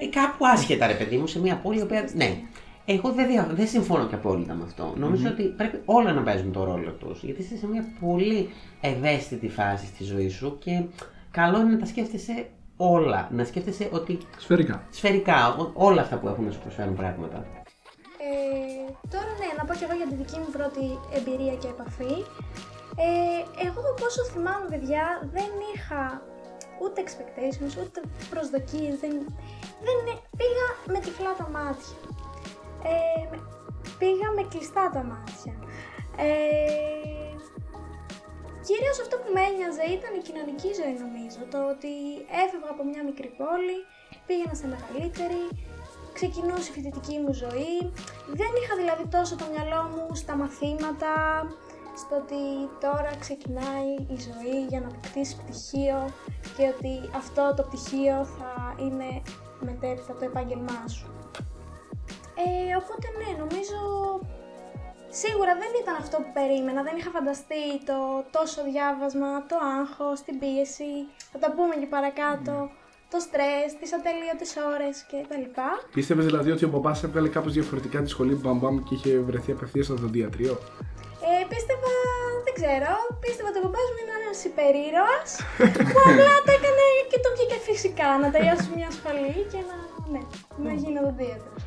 Ε, ε, κάπου άσχετα, ρε παιδί μου, σε μια πόλη η οποία. Ναι. Εγώ δεν, δια... δεν συμφωνώ και απόλυτα με αυτό. Νομίζω ότι πρέπει όλα να παίζουν το ρόλο τους. Γιατί είσαι σε μια πολύ ευαίσθητη φάση στη ζωή σου και καλό είναι να τα σκέφτεσαι όλα. Να σκέφτεσαι ότι Σφαιρικά. σφαιρικά ό- όλα αυτά που έχουν να σου προσφέρουν πράγματα. Ε, τώρα ναι, να πω και εγώ για τη δική μου πρώτη εμπειρία και επαφή. Ε, εγώ πόσο θυμάμαι παιδιά δεν είχα ούτε expectations, ούτε προσδοκίες, δεν, δεν, πήγα με τυφλά τα μάτια. Ε, με- πήγα με κλειστά τα μάτια. Ε, Κυρίως αυτό που με ένοιαζε ήταν η κοινωνική ζωή νομίζω, το ότι έφευγα από μια μικρή πόλη, πήγαινα σε μεγαλύτερη, ξεκινούσε η φοιτητική μου ζωή. Δεν είχα δηλαδή τόσο το μυαλό μου στα μαθήματα, στο ότι τώρα ξεκινάει η ζωή για να αποκτήσει πτυχίο και ότι αυτό το πτυχίο θα είναι μετέπειτα το επάγγελμά σου. Ε, οπότε ναι, νομίζω Σίγουρα δεν ήταν αυτό που περίμενα, δεν είχα φανταστεί το τόσο διάβασμα, το άγχος, την πίεση, θα τα πούμε και παρακάτω, το στρες, τις ατελείωτες ώρες και τα λοιπά. Πίστευες δηλαδή ότι ο παπά έβγαλε κάπως διαφορετικά τη σχολή μπαμπαμ και είχε βρεθεί απευθείας στο δοντιατρίο; Ε, πίστευα, δεν ξέρω, πίστευα ότι ο παπάς μου είναι ένας υπερήρωας που απλά το έκανε και το βγήκε φυσικά, να τελειώσει μια σχολή και να, ναι, να γίνω οδοντίατρος.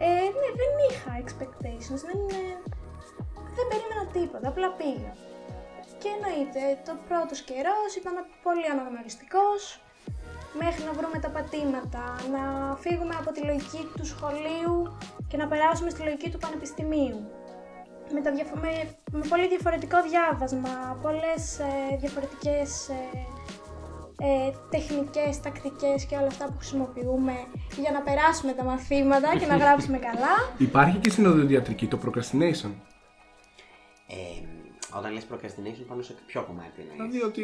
Ε, ναι, δεν είχα expectations, δεν, ε, δεν περίμενα τίποτα, απλά πήγα. Και εννοείται, το πρώτος καιρός ήταν πολύ αναγνωριστικός, μέχρι να βρούμε τα πατήματα, να φύγουμε από τη λογική του σχολείου και να περάσουμε στη λογική του πανεπιστημίου. Με, τα διαφο- με, με πολύ διαφορετικό διάβασμα, πολλές ε, διαφορετικές ε, ε, τεχνικές, τακτικές και όλα αυτά που χρησιμοποιούμε για να περάσουμε τα μαθήματα και να [LAUGHS] γράψουμε καλά. Υπάρχει και στην οδοντιατρική το procrastination. Ε, όταν λες procrastination πάνω σε ποιο κομμάτι είναι. Δηλαδή ότι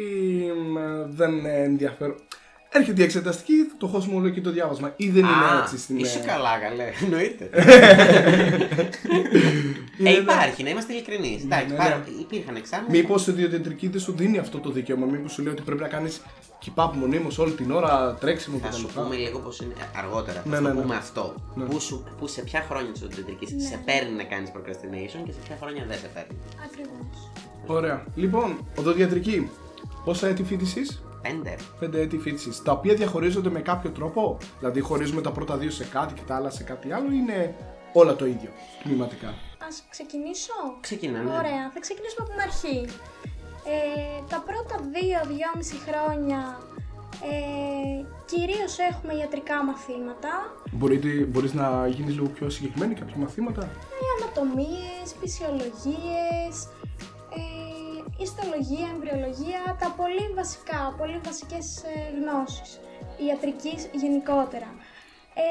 μ, δεν ενδιαφέρον. έρχεται η εξεταστική, το χώσιμο όλο και το διάβασμα. Ή δεν είναι έτσι στην. Είσαι ε, καλά, καλέ. Εννοείται. είναι [LAUGHS] ε, ένα- υπάρχει, να είμαστε ειλικρινείς. Εντάξει, ναι, πάρα- ναι. υπήρχαν εξάμεινες. Μήπως η ιδιοτετρική δεν σου δίνει αυτό το δικαίωμα, Μήπως σου λέει ότι πρέπει να κάνεις keep up μονίμως όλη την ώρα, τρέξιμο Θα σου κτλ. πούμε λίγο πώς είναι αργότερα. Ναι, θα ναι, σου ναι. πούμε αυτό. Ναι. Που, σου, που σε ποια χρόνια τη οδοντιατρική σε παίρνει να κάνεις procrastination και σε ποια χρόνια δεν σε παίρνει. Ακριβώς. Ωραία. Λοιπόν, οδοντιατρική. Πόσα έτη φοιτησή, Πέντε. 5 έτη φοιτησή. Τα οποία διαχωρίζονται με κάποιο τρόπο; Δηλαδή, χωρίζουμε τα πρώτα δύο σε κάτι και τα άλλα σε κάτι άλλο, ή είναι όλα το ίδιο τμήματικά. Ας ξεκινήσω; Ξεκινάμε. Ωραία, θα ξεκινήσουμε από την αρχή. Ε, τα πρώτα δύο-δυόμιση χρόνια ε, κυρίως έχουμε ιατρικά μαθήματα, Μπορείτε, μπορείς να γίνεις λίγο πιο συγκεκριμένη κάποια μαθήματα; ε, ανατομίες, φυσιολογίες, ε, ιστολογία, εμβριολογία, τα πολύ βασικά, πολύ βασικές ε, γνώσεις ιατρικής γενικότερα. Ε,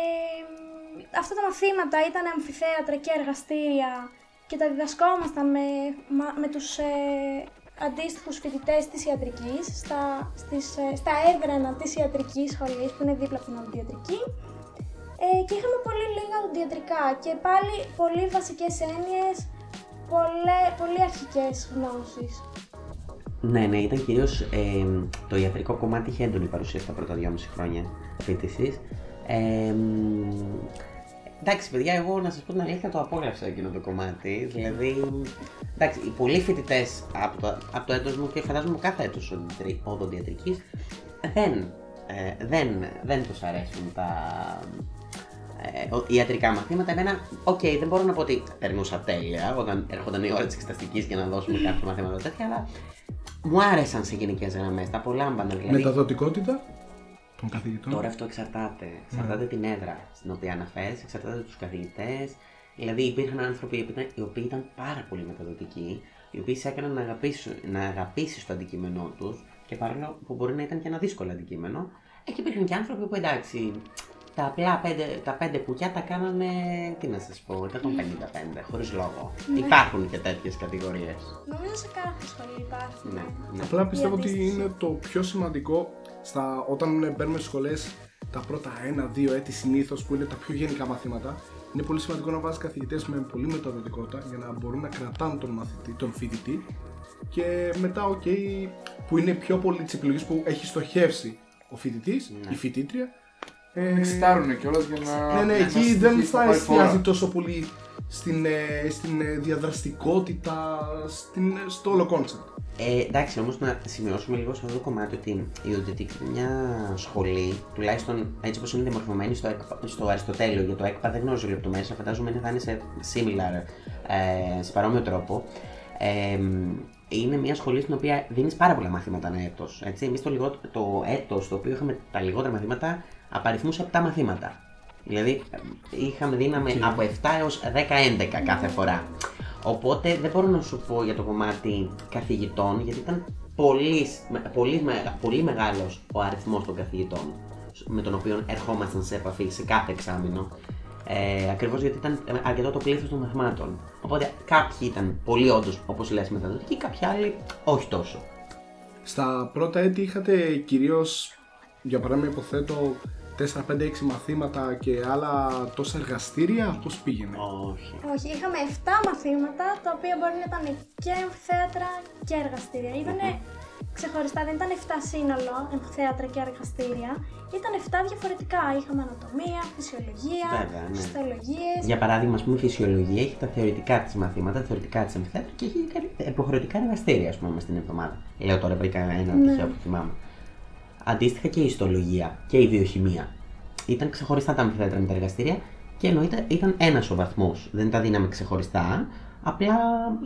αυτά τα μαθήματα ήταν αμφιθέατρα και εργαστήρια και τα διδασκόμασταν με, μα- με τους ε, αντίστοιχους φοιτητές της ιατρικής στα, στις, ε, στα έδρανα της ιατρικής σχολής που είναι δίπλα από την οδοντιατρική ε, και είχαμε πολύ λίγα οδοντιατρικά και πάλι πολύ βασικές έννοιες, πολλέ, πολύ αρχικές γνώσεις. Ναι, ναι, ήταν κυρίως το ιατρικό κομμάτι είχε έντονη παρουσία στα πρώτα δυόμιση χρόνια φοίτησης. Ε, μ, εντάξει, παιδιά, εγώ να σας πω την αλήθεια το απόλαυσα εκείνο το κομμάτι. Δηλαδή, εντάξει, οι πολλοί φοιτητές από το, από το έτος μου και φαντάζομαι κάθε έτος οδοντιατρική δεν, ε, δεν, δεν τους αρέσουν τα ε, ο- ιατρικά μαθήματα. Εμένα, οκ, δεν μπορώ να πω ότι περνούσα τέλεια όταν έρχονταν η ώρα της εξεταστικής για να δώσουμε κάποια μαθήματα τέτοια, αλλά μου άρεσαν σε γενικές γραμμές. Τα απολάμβανα δηλαδή. Μεταδοτικότητα; Των καθηγητών. Τώρα αυτό εξαρτάται. Εξαρτάται την έδρα στην οποία αναφέρει, εξαρτάται τους καθηγητές. Δηλαδή υπήρχαν άνθρωποι οι οποίοι ήταν- οι οποίοι ήταν πάρα πολύ μεταδοτικοί, οι οποίοι σε έκαναν να αγαπήσει να αγαπήσεις το αντικείμενό τους και παρόλο που μπορεί να ήταν και ένα δύσκολο αντικείμενο. Ε, και υπήρχαν και άνθρωποι που εντάξει, τα απλά πέντε, τα πέντε κουκιά τα κάνανε, τι να σας πω, 155, χωρίς λόγο. Υπάρχουν και τέτοιες κατηγορίες. Νομίζω σε κάθε σχολή υπάρχουν. Ναι, ναι. Απλά πιστεύω Η ότι αντίστοιχη. είναι το πιο σημαντικό στα, όταν μπαίνουμε στις σχολές τα πρώτα ένα-δύο έτη συνήθως που είναι τα πιο γενικά μαθήματα. Είναι πολύ σημαντικό να βάζεις καθηγητές με πολύ μεταδοτικότητα για να μπορούν να κρατάνε τον, μαθητή, τον φοιτητή και μετά, οκ, που είναι πιο πολύ της επιλογής που έχει στοχεύσει ο φοιτητής, Ναι. η φοιτήτρια. Ε, Εξετάρουν κιόλας για να. ναι, ναι, να εκεί μας δεν στοιχήσει θα να πάει εστιάζει φορά. τόσο πολύ στην, ε, στην ε, διαδραστικότητα, στην, στο όλο concept. Ε, εντάξει, όμως να σημειώσουμε λίγο σε αυτό το κομμάτι ότι η οδοντιατρική είναι μια σχολή, τουλάχιστον έτσι όπως είναι διαμορφωμένη στο, ΕΚΠΑ- στο Αριστοτέλειο, για το ΕΚΠΑ δεν γνωρίζω λεπτομέρειες, φαντάζομαι είναι- θα είναι σε similar, ε, σε παρόμοιο τρόπο. Ε, είναι μια σχολή στην οποία δίνεις πάρα πολλά μαθήματα ανά έτος. Εμείς το, λιγότερο- το έτος το οποίο είχαμε τα λιγότερα μαθήματα απαριθμούσε 7 μαθήματα. Δηλαδή ε, είχαμε δύναμη από 7 έως 10-11 κάθε φορά. Οπότε δεν μπορώ να σου πω για το κομμάτι καθηγητών, γιατί ήταν πολύς, πολύς, με- πολύ μεγάλος ο αριθμός των καθηγητών με τον οποίο ερχόμασταν σε επαφή σε κάθε εξάμεινο. Ε, Ακριβώς γιατί ήταν αρκετό το πλήθος των μαθημάτων. Οπότε κάποιοι ήταν πολύ όντως, όπως λες, μεταδοτικοί, κάποιοι άλλοι όχι τόσο. Στα πρώτα έτη είχατε κυρίως, για παράδειγμα υποθέτω, 4-5-6 μαθήματα και άλλα τόσα εργαστήρια, πώς πήγαινε; Όχι. Όχι, είχαμε 7 μαθήματα τα οποία μπορεί να ήταν και αμφιθέατρα και εργαστήρια. Ήταν ξεχωριστά, δεν ήταν 7 σύνολο αμφιθέατρα και εργαστήρια. Ήταν 7 διαφορετικά. Είχαμε ανατομία, φυσιολογία, Βέβαια, ναι. φυσιολογίες. Για παράδειγμα, ας πούμε, η φυσιολογία έχει τα θεωρητικά της μαθήματα, τα θεωρητικά της αμφιθέατρου και έχει και υποχρεωτικά εργαστήρια, ας πούμε, μες στην εβδομάδα. Λέω τώρα, βρήκα ένα Ναι. τυχαίο που θυμάμαι. Αντίστοιχα και η ιστολογία και η βιοχημία. Ήταν ξεχωριστά τα αμφιθέατρα με τα εργαστήρια και εννοείται ήταν ένας ο βαθμός. Δεν τα δίναμε ξεχωριστά, απλά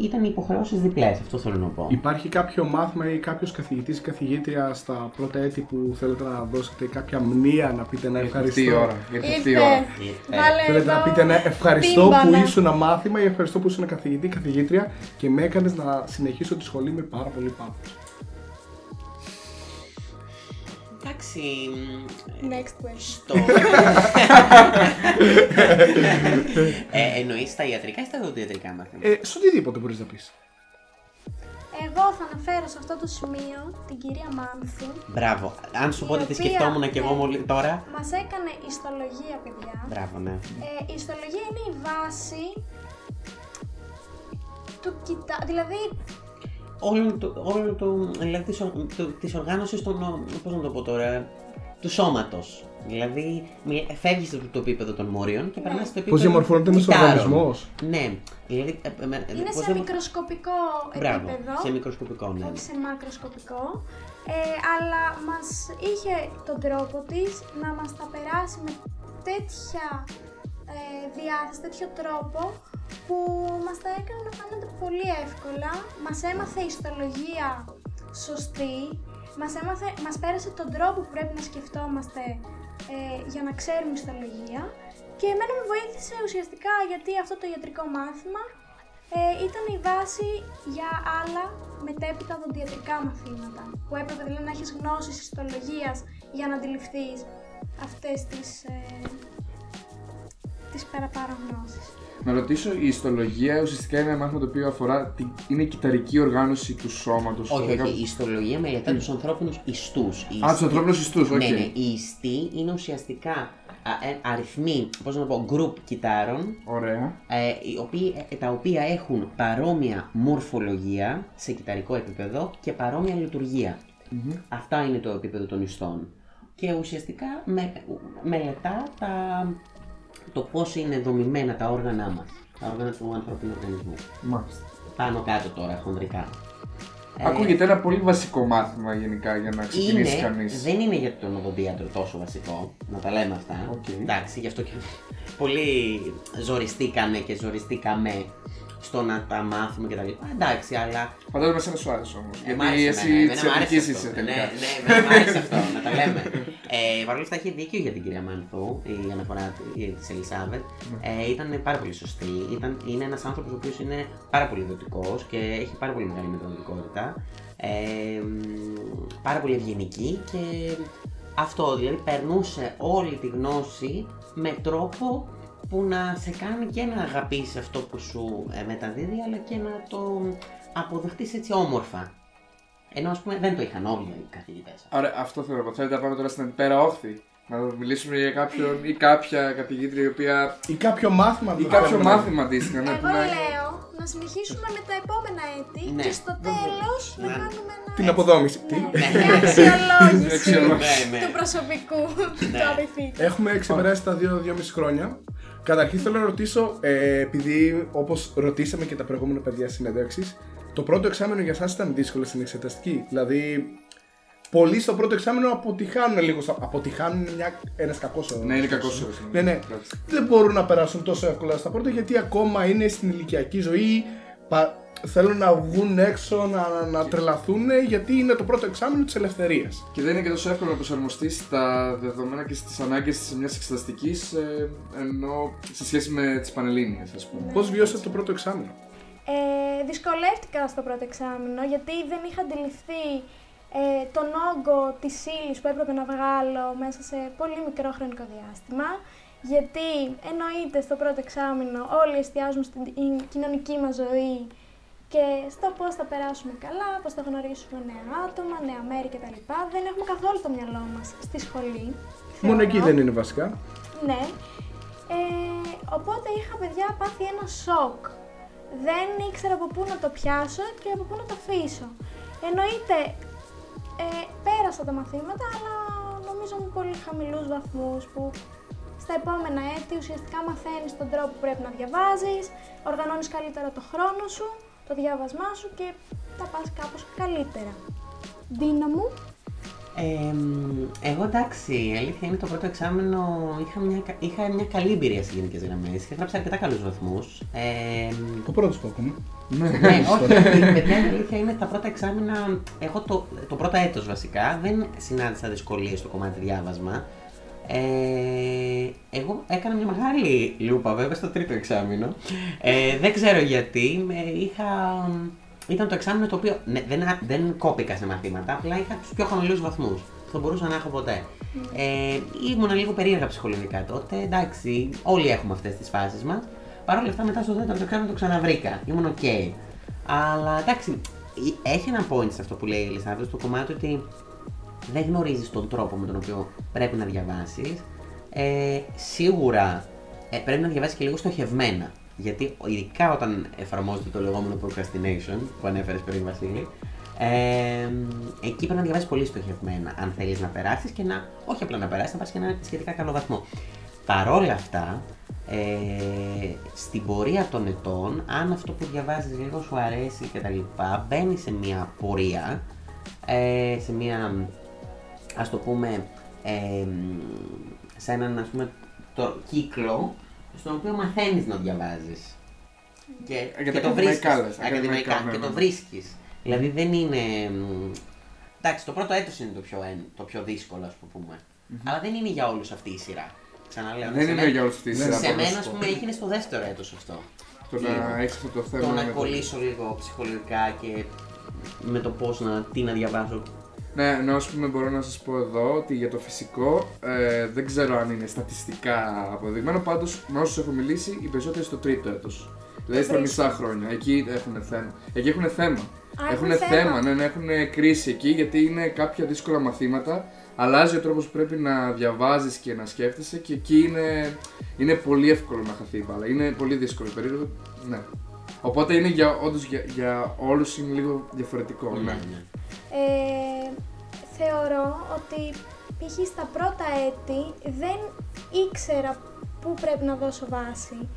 ήταν υποχρεώσεις διπλές. Αυτό θέλω να πω. Υπάρχει κάποιο μάθημα ή κάποιος καθηγητής ή καθηγήτρια στα πρώτα έτη που θέλετε να δώσετε κάποια μνήμα να πείτε ένα Ήρθε αυτή η ευχαριστώ; ώρα. Ήρθε αυτή η Ήρθε. ώρα. Ε, Βάλε Θέλετε να εδώ πείτε ένα ευχαριστώ που τύμπανα. ήσουν μάθημα ή ευχαριστώ που ήσουν καθηγητή, καθηγήτρια και με έκανες να συνεχίσω τη σχολή με πάρα πολύ πάθος. Εντάξει. Next question. Το... [LAUGHS] ε, εννοείς στα ιατρικά ή στα οδοντιατρικά μαθήματα; Ε, σε οτιδήποτε μπορείς να πεις. Εγώ θα αναφέρω σε αυτό το σημείο την κυρία Μάνθου. Μπράβο. Αν σου πω Η ότι τη οποία, σκεφτόμουν και εγώ ναι. μόλι τώρα. Μας έκανε ιστολογία, παιδιά. Μπράβο, ναι. Ε, η ιστολογία είναι η βάση του κοιτά... Δηλαδή, Όλο το, όλο το, δηλαδή της, ο- το- της οργάνωσης των, πώς να το πω τώρα, του σώματος. Δηλαδή, μι- φεύγεις από το επίπεδο των μόριων και περνάς στο επίπεδο Πώς διαμορφώνεται ένας κυτάρων. οργανισμός. Ναι, δηλαδή... ε, ε, με- είναι πώς σε δεν- μικροσκοπικό Μπράβο, επίπεδο. σε μικροσκοπικό, ναι. όχι σε μακροσκοπικό, ε, αλλά μας είχε τον τρόπο της να μας τα περάσει με τέτοια ε, διάθεση, τέτοιο τρόπο που μας τα έκανε να φαίνονται πολύ εύκολα. Μας έμαθε ιστολογία σωστή, μας, έμαθε, μας πέρασε τον τρόπο που πρέπει να σκεφτόμαστε ε, για να ξέρουμε ιστολογία και εμένα με βοήθησε ουσιαστικά γιατί αυτό το ιατρικό μάθημα ε, ήταν η βάση για άλλα μετέπειτα δοντιατρικά μαθήματα. Που έπρεπε δηλαδή να έχεις γνώσεις ιστολογίας για να αντιληφθείς αυτές τις, ε, τις παραπάνω γνώσεις. Να ρωτήσω, η ιστολογία ουσιαστικά είναι ένα μάθημα το οποίο αφορά την είναι η κυταρική οργάνωση του σώματος. Όχι, όχι, η ιστολογία μελετά τους ανθρώπινους ιστούς. Οι Α, τους ιστοί- ανθρώπινους ιστούς, οκ. Ναι, ναι, οι ιστοί είναι ουσιαστικά α, ε, αριθμοί, πώς να το πω, group κυττάρων Ωραία. ε, οι οποίοι, ε, τα οποία έχουν παρόμοια μορφολογία σε κυτταρικό επίπεδο και παρόμοια λειτουργία. Αυτά είναι το επίπεδο των ιστών. Και ουσιαστικά με, μελετά τα, το πώς είναι δομημένα τα όργανά μας, τα όργανα του ανθρώπινου οργανισμού. Μάλιστα. Πάνω κάτω τώρα, χοντρικά. Ακούγεται ένα πολύ βασικό μάθημα γενικά για να ξεκινήσει είναι, κανείς. δεν είναι για τον οδοντίατρο τόσο βασικό, να τα λέμε αυτά. Οκ. Εντάξει, γι' αυτό και πολύ ζοριστήκανε και ζοριστήκαμε στο να τα μάθουμε κτλ. Εντάξει, αλλά. Φαντάζομαι εσένα σου άρεσε όμως. ε, μ' Γιατί άρεσε εσύ εμένα, τη εμένα μ' άρεσε ιατρική αυτό. είσαι Ναι, τελικά. ναι, εμένα μ' άρεσε αυτό, να τα λέμε. [LAUGHS] Ε, Παρ' όλα αυτά έχει δίκιο για την κυρία Μάνθου, η αναφορά τη Ελισάβετ. Ναι. Ε, ήταν πάρα πολύ σωστή. Ήταν, είναι ένας άνθρωπος ο οποίος είναι πάρα πολύ δοτικό και έχει πάρα πολύ μεγάλη μεταδοτικότητα. Ε, μ, πάρα πολύ ευγενική και αυτό δηλαδή περνούσε όλη τη γνώση με τρόπο που να σε κάνει και να αγαπήσει αυτό που σου ε, μεταδίδει αλλά και να το αποδεχτείς έτσι όμορφα. Ενώ ας πούμε δεν το είχαν όλοι οι καθηγητές. Άρα αυτό θέλω να πω. Θέλετε να πάμε τώρα στην πέρα όχθη. Να μιλήσουμε για κάποιον ή κάποια καθηγήτρια η οποία. Ή κάποιο μάθημα. ή που κάποιο θέλουμε. μάθημα αντίστοιχα. ναι, Εγώ που να- λέω να συνεχίσουμε με τα επόμενα έτη Ναι. και στο τέλος να Ναι. κάνουμε ένα... Την αποδόμηση. Τι; Ναι, μια αξιολόγηση Αξιολόγηση. Ναι, ναι. του προσωπικού Ναι. του απειθήτη. Έχουμε ξεπεράσει τα 2-2,5 χρόνια. Καταρχήν θέλω να ρωτήσω, ε, επειδή όπως ρωτήσαμε και τα προηγούμενα παιδιά συνέντευξη, το πρώτο εξάμενο για εσά ήταν δύσκολο στην εξεταστική. Δηλαδή, πολλοί στο πρώτο εξάμενο αποτυχάνουν λίγο. στα- Αποτυχάνουν είναι μια, ένας κακός όρος. Ναι, είναι κακός όρος. Ναι, ναι. Δεν μπορούν να περάσουν τόσο εύκολα στα πρώτα γιατί ακόμα είναι στην ηλικιακή ζωή. Πα... Θέλουν να βγουν έξω, να, να τρελαθούν γιατί είναι το πρώτο εξάμενο της ελευθερίας. Και δεν είναι και τόσο εύκολο να προσαρμοστεί στα δεδομένα και στις ανάγκες μιας εξεταστικής ενώ σε σχέση με τις πανελλήνιες, ας πούμε. Πώς βιώσατε το πρώτο εξάμενο. Ε, δυσκολεύτηκα στο πρώτο εξάμεινο γιατί δεν είχα αντιληφθεί ε, τον όγκο της ύλης που έπρεπε να βγάλω μέσα σε πολύ μικρό χρονικό διάστημα. Γιατί εννοείται στο πρώτο εξάμεινο όλοι εστιάζουν στην η- κοινωνική μας ζωή και στο πώς θα περάσουμε καλά, πώς θα γνωρίσουμε νέα άτομα, νέα μέρη κτλ. Δεν έχουμε καθόλου το μυαλό μας στη σχολή. Μόνο θεωρώ. εκεί δεν είναι βασικά. Ναι. Ε, οπότε είχα παιδιά πάθει ένα σοκ. Δεν ήξερα από πού να το πιάσω και από πού να το αφήσω. Εννοείται, ε, πέρασα τα μαθήματα, αλλά νομίζω με πολύ χαμηλούς βαθμούς που στα επόμενα έτη ουσιαστικά μαθαίνεις τον τρόπο που πρέπει να διαβάζεις, οργανώνεις καλύτερα το χρόνο σου, το διάβασμά σου και θα πας κάπως καλύτερα. Ντίνα μου, Ε, εγώ εντάξει, η αλήθεια είναι το πρώτο εξάμενο είχα μια, κα- είχα μια καλή εμπειρία σε γενικές γραμμές. Είχα γράψει αρκετά καλούς βαθμούς. Ε, Το πρώτο που ακόμα. ναι, όχι, όχι, παιδιά, η αλήθεια είναι τα πρώτα εξάμεινα. Εγώ το, το πρώτο έτος βασικά δεν συνάντησα δυσκολίες στο κομμάτι διάβασμα. Ε, εγώ έκανα μια μεγάλη λούπα βέβαια στο τρίτο εξάμεινο. Ε, δεν ξέρω γιατί. Με είχα, ήταν το εξάμηνο το οποίο ναι, δεν, α- δεν κόπηκα σε μαθήματα, απλά είχα τους πιο χαμηλούς βαθμούς. Θα μπορούσα να έχω ποτέ. Ε, ήμουν λίγο περίεργα ψυχολογικά τότε. Εντάξει, όλοι έχουμε αυτές τις φάσεις μας. Παρ' όλα αυτά, μετά στο τέταρτο εξάμηνο το ξαναβρήκα. Ήμουν οκ. Αλλά εντάξει, ε, έχει ένα point σε αυτό που λέει η Ελισάβετ, στο κομμάτι ότι δεν γνωρίζεις τον τρόπο με τον οποίο πρέπει να διαβάσεις. Ε, σίγουρα ε, πρέπει να διαβάσεις και λίγο στοχευμένα. Γιατί ειδικά όταν εφαρμόζεται το λεγόμενο procrastination που ανέφερες πριν, Βασίλη, ε, εκεί πρέπει να διαβάσεις πολύ στοχευμένα. Αν θέλεις να περάσεις και να. Όχι απλά να περάσεις, να πάρεις και ένα σχετικά καλό βαθμό. Παρόλα αυτά, ε, στην πορεία των ετών, αν αυτό που διαβάζεις λίγο σου αρέσει και τα λοιπά, μπαίνεις σε μια πορεία, ε, σε μια, ας το πούμε, ε, σε έναν, ας πούμε, το κύκλο, στον οποίο μαθαίνεις να διαβάζεις. Και, Ε, και το ακαδημαϊκά βρίσκεις. λες, ακαδημαϊκά, Ακαδημαϊκά, ναι, και ναι. το βρίσκεις. Δηλαδή δεν είναι... μ, Εντάξει, το πρώτο έτος είναι το πιο, εν- το πιο δύσκολο, ας το πούμε. Αλλά δεν είναι για όλους αυτή η σειρά. Ξαναλέω. Δεν σε είναι μένα- για όλους αυτή η σειρά, Σε μπορώ να μένα, σου ας πω. πούμε, έγινε στο δεύτερο έτος αυτό. Το Λίγο. να έχεις αυτό το θέμα. Το να με το- κολλήσω λίγο ψυχολογικά και με το πώς να, τι να διαβάζω. Ναι, να ας πούμε μπορώ να σας πω εδώ ότι για το φυσικό ε, δεν ξέρω αν είναι στατιστικά αποδειγμένο, πάντως με όσους έχω μιλήσει οι περισσότεροι στο τρίτο έτος. Δηλαδή στα βρίσκω. μισά χρόνια. Εκεί έχουν θέμα. Εκεί έχουν θέμα. Α, έχουν έχουν θέμα, θέμα. ναι, ναι, έχουν κρίση εκεί γιατί είναι κάποια δύσκολα μαθήματα. Αλλάζει ο τρόπος που πρέπει να διαβάζεις και να σκέφτεσαι και εκεί είναι, είναι πολύ εύκολο να χαθεί η μπάλα. Είναι πολύ δύσκολη περίοδο. Ναι. Οπότε είναι για, όντως για, για όλους είναι λίγο διαφορετικό. Ναι. ναι. Ε, θεωρώ ότι π.χ. στα πρώτα έτη δεν ήξερα πού πρέπει να δώσω βάση,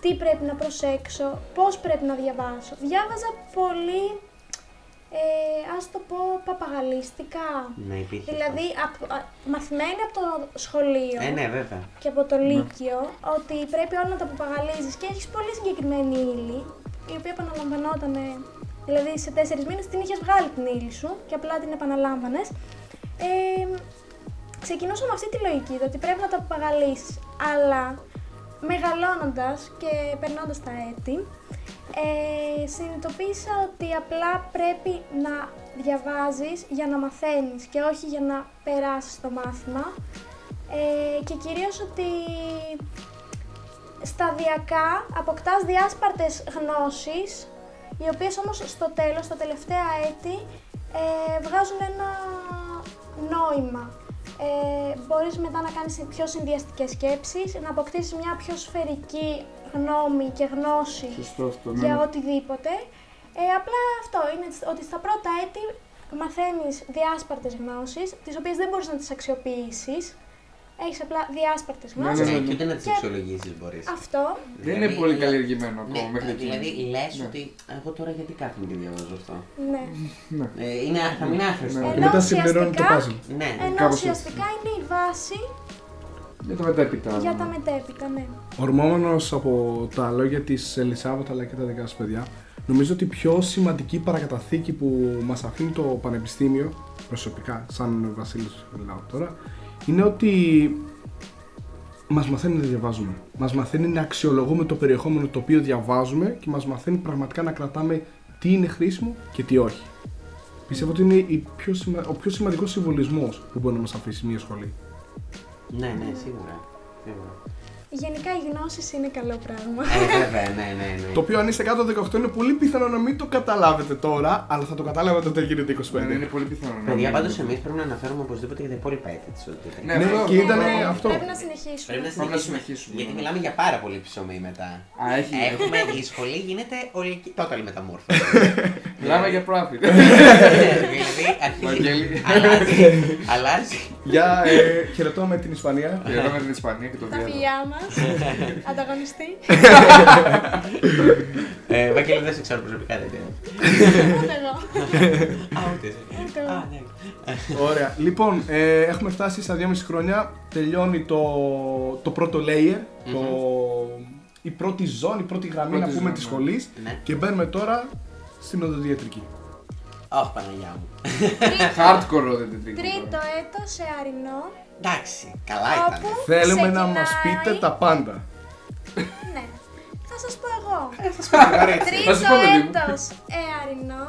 τι πρέπει να προσέξω, πώς πρέπει να διαβάσω. Διάβαζα πολύ, ε, ας το πω, παπαγαλίστικα. Ναι, υπήρχε. Δηλαδή, απ- α, μαθημένη από το σχολείο αυτό. Ε, ναι, βέβαια. και από το Λύκειο ότι πρέπει όλα να τα παπαγαλίζεις και έχεις πολύ συγκεκριμένη ύλη η οποία επαναλαμβανόταν δηλαδή σε τέσσερις μήνες την είχες βγάλει την ύλη σου και απλά την επαναλάμβανες. Ε, ξεκινούσα με αυτή τη λογική το ότι πρέπει να τα παπαγαλίσεις αλλά μεγαλώνοντας και περνώντας τα έτη ε, συνειδητοποίησα ότι απλά πρέπει να διαβάζεις για να μαθαίνεις και όχι για να περάσεις το μάθημα. Ε, και κυρίως ότι σταδιακά αποκτάς διάσπαρτες γνώσεις οι οποίες όμως στο τέλος, στα τελευταία έτη ε, βγάζουν ένα νόημα. Ε, μπορείς μετά να κάνεις πιο συνδυαστικές σκέψεις, να αποκτήσεις μια πιο σφαιρική γνώμη και γνώση Σωστό αυτό. Ναι. για οτιδήποτε. Ε, απλά αυτό είναι ότι στα πρώτα έτη μαθαίνεις διάσπαρτες γνώσεις, τις οποίες δεν μπορείς να τις αξιοποιήσεις. Έχεις απλά διάσπαρτες Ναι, γνώσεις. ναι, Ναι, ναι. και ούτε να τις Και- αξιολογήσει μπορείς. Αυτό. Δεν είναι πολύ καλλιεργημένο ακόμα Ναι, μέχρι εκεί. δηλαδή λες Ναι. ότι εγώ τώρα γιατί κάθομαι και διαβάζω αυτό. Ναι. Ναι. Ε, είναι, θα μείνει άχρηστο. Ναι. Και Ενώ μετά συμπληρώνει το ουσιαστικά- puzzle. Ναι, Ενώ κάπως ουσιαστικά είναι η βάση Για το μετέπειτα. για τα μετέπειτα, ναι. Ορμόμενος από τα λόγια της Ελισάβετ αλλά και τα δικά σας παιδιά, νομίζω ότι η πιο σημαντική παρακαταθήκη που μας αφήνει το Πανεπιστήμιο, προσωπικά, σαν Βασίλης μιλάω τώρα, είναι ότι μας μαθαίνει να διαβάζουμε. Μας μαθαίνει να αξιολογούμε το περιεχόμενο το οποίο διαβάζουμε και μας μαθαίνει πραγματικά να κρατάμε τι είναι χρήσιμο και τι όχι. Πιστεύω ότι είναι η πιο σημα... ο πιο σημαντικός συμβολισμός που μπορεί να μας αφήσει μια σχολή. ναι, ναι, σίγουρα. σίγουρα. Γενικά οι γνώσεις είναι καλό πράγμα. Ε, βέβαια, ναι, ναι, ναι. Το οποίο αν είστε κάτω από 18 είναι πολύ πιθανό να μην το καταλάβετε τώρα, αλλά θα το καταλάβετε όταν γίνετε 25. Ναι, είναι πολύ πιθανό. να Παιδιά, μην- πάντω εμεί πρέπει να αναφέρουμε οπωσδήποτε για τα υπόλοιπα έτη τη οτιδήποτε. Ναι, Ναι, αυτό- και ήταν Ναι, αυτό. Πρέπει να συνεχίσουμε. Πρέπει να Πρέπει να συνεχίσουμε. συνεχίσουμε, Γιατί ναι. μιλάμε για πάρα πολύ ψωμί μετά. Α, έχει. Έχουμε, η σχολή γίνεται ολική, total μεταμόρφωση. Μιλάμε για profit. δηλαδή αρχίζει. Βαγγέλη. αλλάζει, αλλάζει. Για ε, χαιρετώ με την Ισπανία. Και εδώ με την Ισπανία και το Τα Βιέννη. φιλιά μας, [LAUGHS] ανταγωνιστή. Ε, Βαγγέλη, δεν σε ξέρω προσωπικά, δεν ξέρω. Ούτε εγώ. Α, ούτε εσύ. Ούτε Α, εγώ. ναι. Ωραία. Λοιπόν, ε, έχουμε φτάσει στα 2,5 χρόνια. Τελειώνει το, το πρώτο layer, το, η πρώτη ζώνη, η πρώτη γραμμή Πρώτη να πούμε ζώνη, της ναι. σχολής Ναι. και μπαίνουμε τώρα στην οδοντιατρική. Αχ, Παναγιά μου. Hardcore δεν την Τρίτο έτος σε Αρινό. Εντάξει, καλά ήταν. Όπου Θέλουμε να μας ξεκινάει- πείτε τα πάντα. Ναι. Θα σας πω εγώ. Θα σου πω, Τρίτο παιδί μου. έτος εαρινό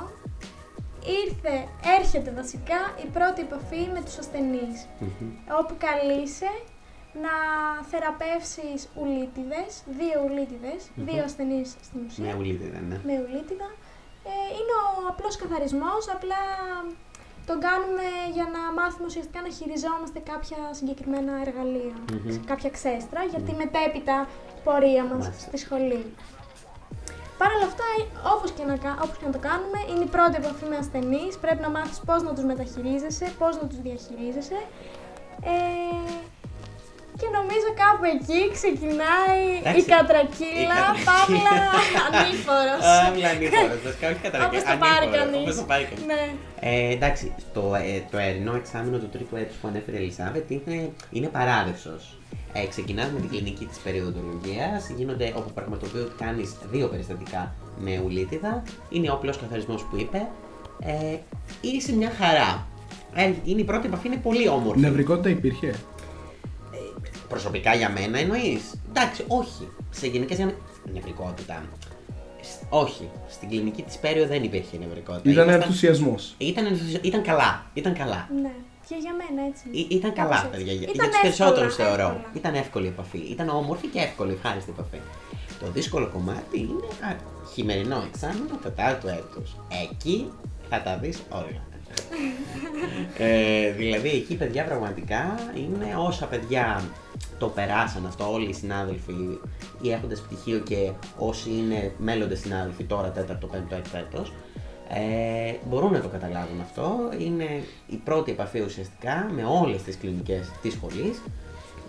ήρθε, έρχεται βασικά η πρώτη επαφή με τους ασθενείς όπου καλείσαι να θεραπεύσεις ουλίτιδες, δύο ουλίτιδες, δύο ασθενείς στην ουσία Μια ουλίδα ήταν, ναι. με ουλίτιδα Ε, είναι ο απλός καθαρισμός, απλά τον κάνουμε για να μάθουμε ουσιαστικά να χειριζόμαστε κάποια συγκεκριμένα εργαλεία, Μμμ. κάποια ξέστρα, για τη μετέπειτα πορεία μας Μάλιστα. στη σχολή. Παρ' όλα αυτά, όπως και, να, κα- όπως και να το κάνουμε, είναι η πρώτη επαφή με ασθενείς, πρέπει να μάθεις πώς να τους μεταχειρίζεσαι, πώς να τους διαχειρίζεσαι. Ε, και νομίζω κάπου εκεί ξεκινάει Εντάξει, η κατρακύλα, η κατρακύλα. παύλα ανήφορος. Άβλα ανήφορος, βασικά όχι καταρακέ. Όπως το πάρει κανείς. Όπως το πάρει κανείς. Ναι. Ε, εντάξει, το, ε, το ερεινό εξάμεινο του τρίτου έτους που ανέφερε η Ελισάβετ είναι, είναι παράδεισος. Ε, ξεκινάς με την κλινική της περιοδοντολογίας, γίνονται όπου πραγματοποιούνται κάνεις δύο περιστατικά με ουλίτιδα, είναι ο απλός καθαρισμός που είπε, ε, είσαι μια χαρά. Ε, είναι η πρώτη επαφή, είναι πολύ όμορφη. Νευρικότητα υπήρχε; Προσωπικά για μένα εννοείς; Εντάξει, όχι. Σε γενικές γραμμές. Νευρικότητα. Σ- Όχι. Στην κλινική της Πέριο δεν υπήρχε νευρικότητα. Ήταν Ήμασταν- ενθουσιασμός. Ήταν, ενθουσια- ήταν καλά. Ήταν καλά. Ναι. Και για μένα έτσι. Ή- ήταν Κάπως καλά, έτσι. παιδιά. Για, Ήταν για του εύκολα, περισσότερους θεωρώ. εύκολα. Ήταν εύκολη η επαφή. Ήταν όμορφη και εύκολη, ευχάριστη επαφή. Το δύσκολο κομμάτι είναι α, χειμερινό εξάμεινο τετάρτου έτους. Εκεί θα τα δεις όλα. [LAUGHS] ε, δηλαδή εκεί παιδιά πραγματικά είναι όσα παιδιά το περάσαν αυτό όλοι οι συνάδελφοι οι έχοντες πτυχίο και όσοι είναι μέλλοντες συνάδελφοι τώρα τέταρτο, πέμπτο, έκτο έτος ε, μπορούν να το καταλάβουν αυτό. Είναι η πρώτη επαφή ουσιαστικά με όλες τις κλινικές της σχολής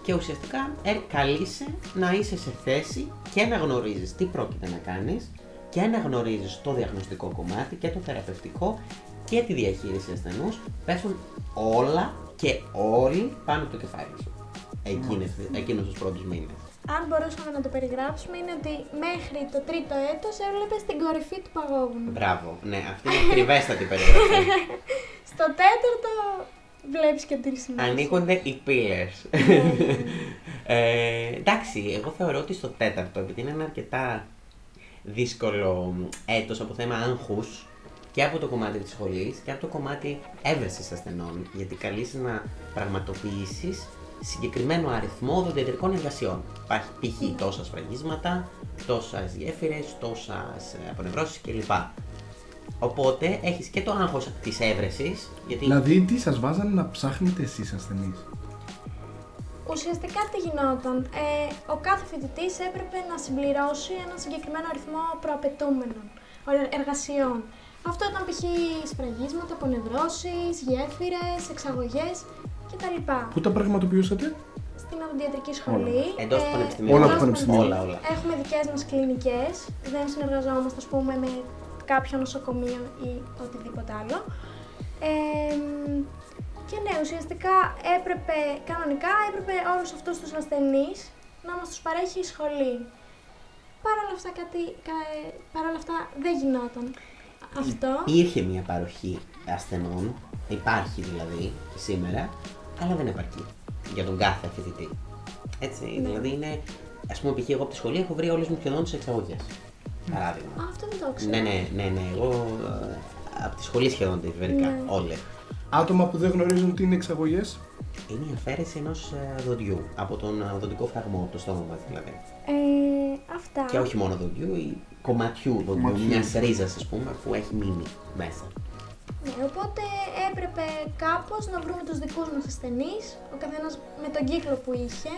και ουσιαστικά ε, καλείσαι να είσαι σε θέση και να γνωρίζεις τι πρόκειται να κάνεις και να γνωρίζεις το διαγνωστικό κομμάτι και το θεραπευτικό και τη διαχείριση ασθενούς. Πέφτουν όλα και όλοι πάνω από το κεφάλι σου. Εκείνες, εκείνους τους πρώτους μήνες. Αν μπορούσαμε να το περιγράψουμε, είναι ότι μέχρι το τρίτο έτος έβλεπε την κορυφή του παγόβουνου. Μπράβο. Ναι, αυτή είναι [LAUGHS] ακριβέστατη περιγραφή. Στο τέταρτο βλέπεις και την συνέχεια. Ανοίγονται οι πύλες. ε, εντάξει, εγώ θεωρώ ότι στο τέταρτο, επειδή είναι ένα αρκετά δύσκολο έτος από θέμα άγχους και από το κομμάτι της σχολής και από το κομμάτι έβρεσης ασθενών, γιατί καλείσαι να πραγματοποιήσεις συγκεκριμένο αριθμό οδοντιατρικών εργασιών. Υπάρχει π.χ. τόσα σφραγίσματα, τόσα γέφυρες, τόσα ε, απονευρώσεις κλπ. Οπότε έχεις και το άγχος της έβρεσης, γιατί Δηλαδή, τι σας βάζανε να ψάχνετε εσείς ασθενείς; Ουσιαστικά τι γινόταν; Ε, ο κάθε φοιτητής έπρεπε να συμπληρώσει ένα συγκεκριμένο αριθμό προαπαιτούμενων ε, εργασιών. Αυτό ήταν π.χ. σφραγίσματα, απονευρώσεις, γέφυρες, εξαγωγές κτλ. Πού τα πραγματοποιούσατε, Στην οδοντιατρική σχολή. Εντός του ε, πανεπιστημίου. Όλα εντός του του πανεπιστημίου. Όλα, όλα. Έχουμε δικές μας κλινικές. Δεν συνεργαζόμαστε, ας πούμε, με κάποιο νοσοκομείο ή οτιδήποτε άλλο. Ε, και ναι, ουσιαστικά έπρεπε, κανονικά έπρεπε όλους αυτούς τους ασθενείς να μας τους παρέχει η σχολή. Παρ' όλα αυτά, κάτι, κα- ε, παρ' όλα αυτά δεν γινόταν αυτό. Υπήρχε μια παροχή ασθενών, υπάρχει δηλαδή και σήμερα, αλλά δεν επαρκεί για τον κάθε φοιτητή. Έτσι, Ναι. δηλαδή είναι, ας πούμε, π.χ. εγώ από τη σχολή έχω βρει όλες μου σχεδόν τις εξαγωγές. Παράδειγμα. Α, αυτό δεν το ξέρω. Ναι, ναι, ναι, ναι, εγώ ε, από τη σχολή σχεδόν τις βρήκα, Ναι. όλες. Άτομα που δεν γνωρίζουν τι είναι εξαγωγές; Είναι η αφαίρεση ενός ε, δοντιού, από τον ε, δοντικό φραγμό, από το στόμα μας δηλαδή. Ε, αυτά. Και όχι μόνο δοντιού, ή κομματιού δοντιού, Κομματιού. μιας ρίζας ας πούμε, που έχει μείνει μέσα. Ναι, οπότε έπρεπε κάπως να βρούμε τους δικούς μας ασθενείς, ο καθένας με τον κύκλο που είχε,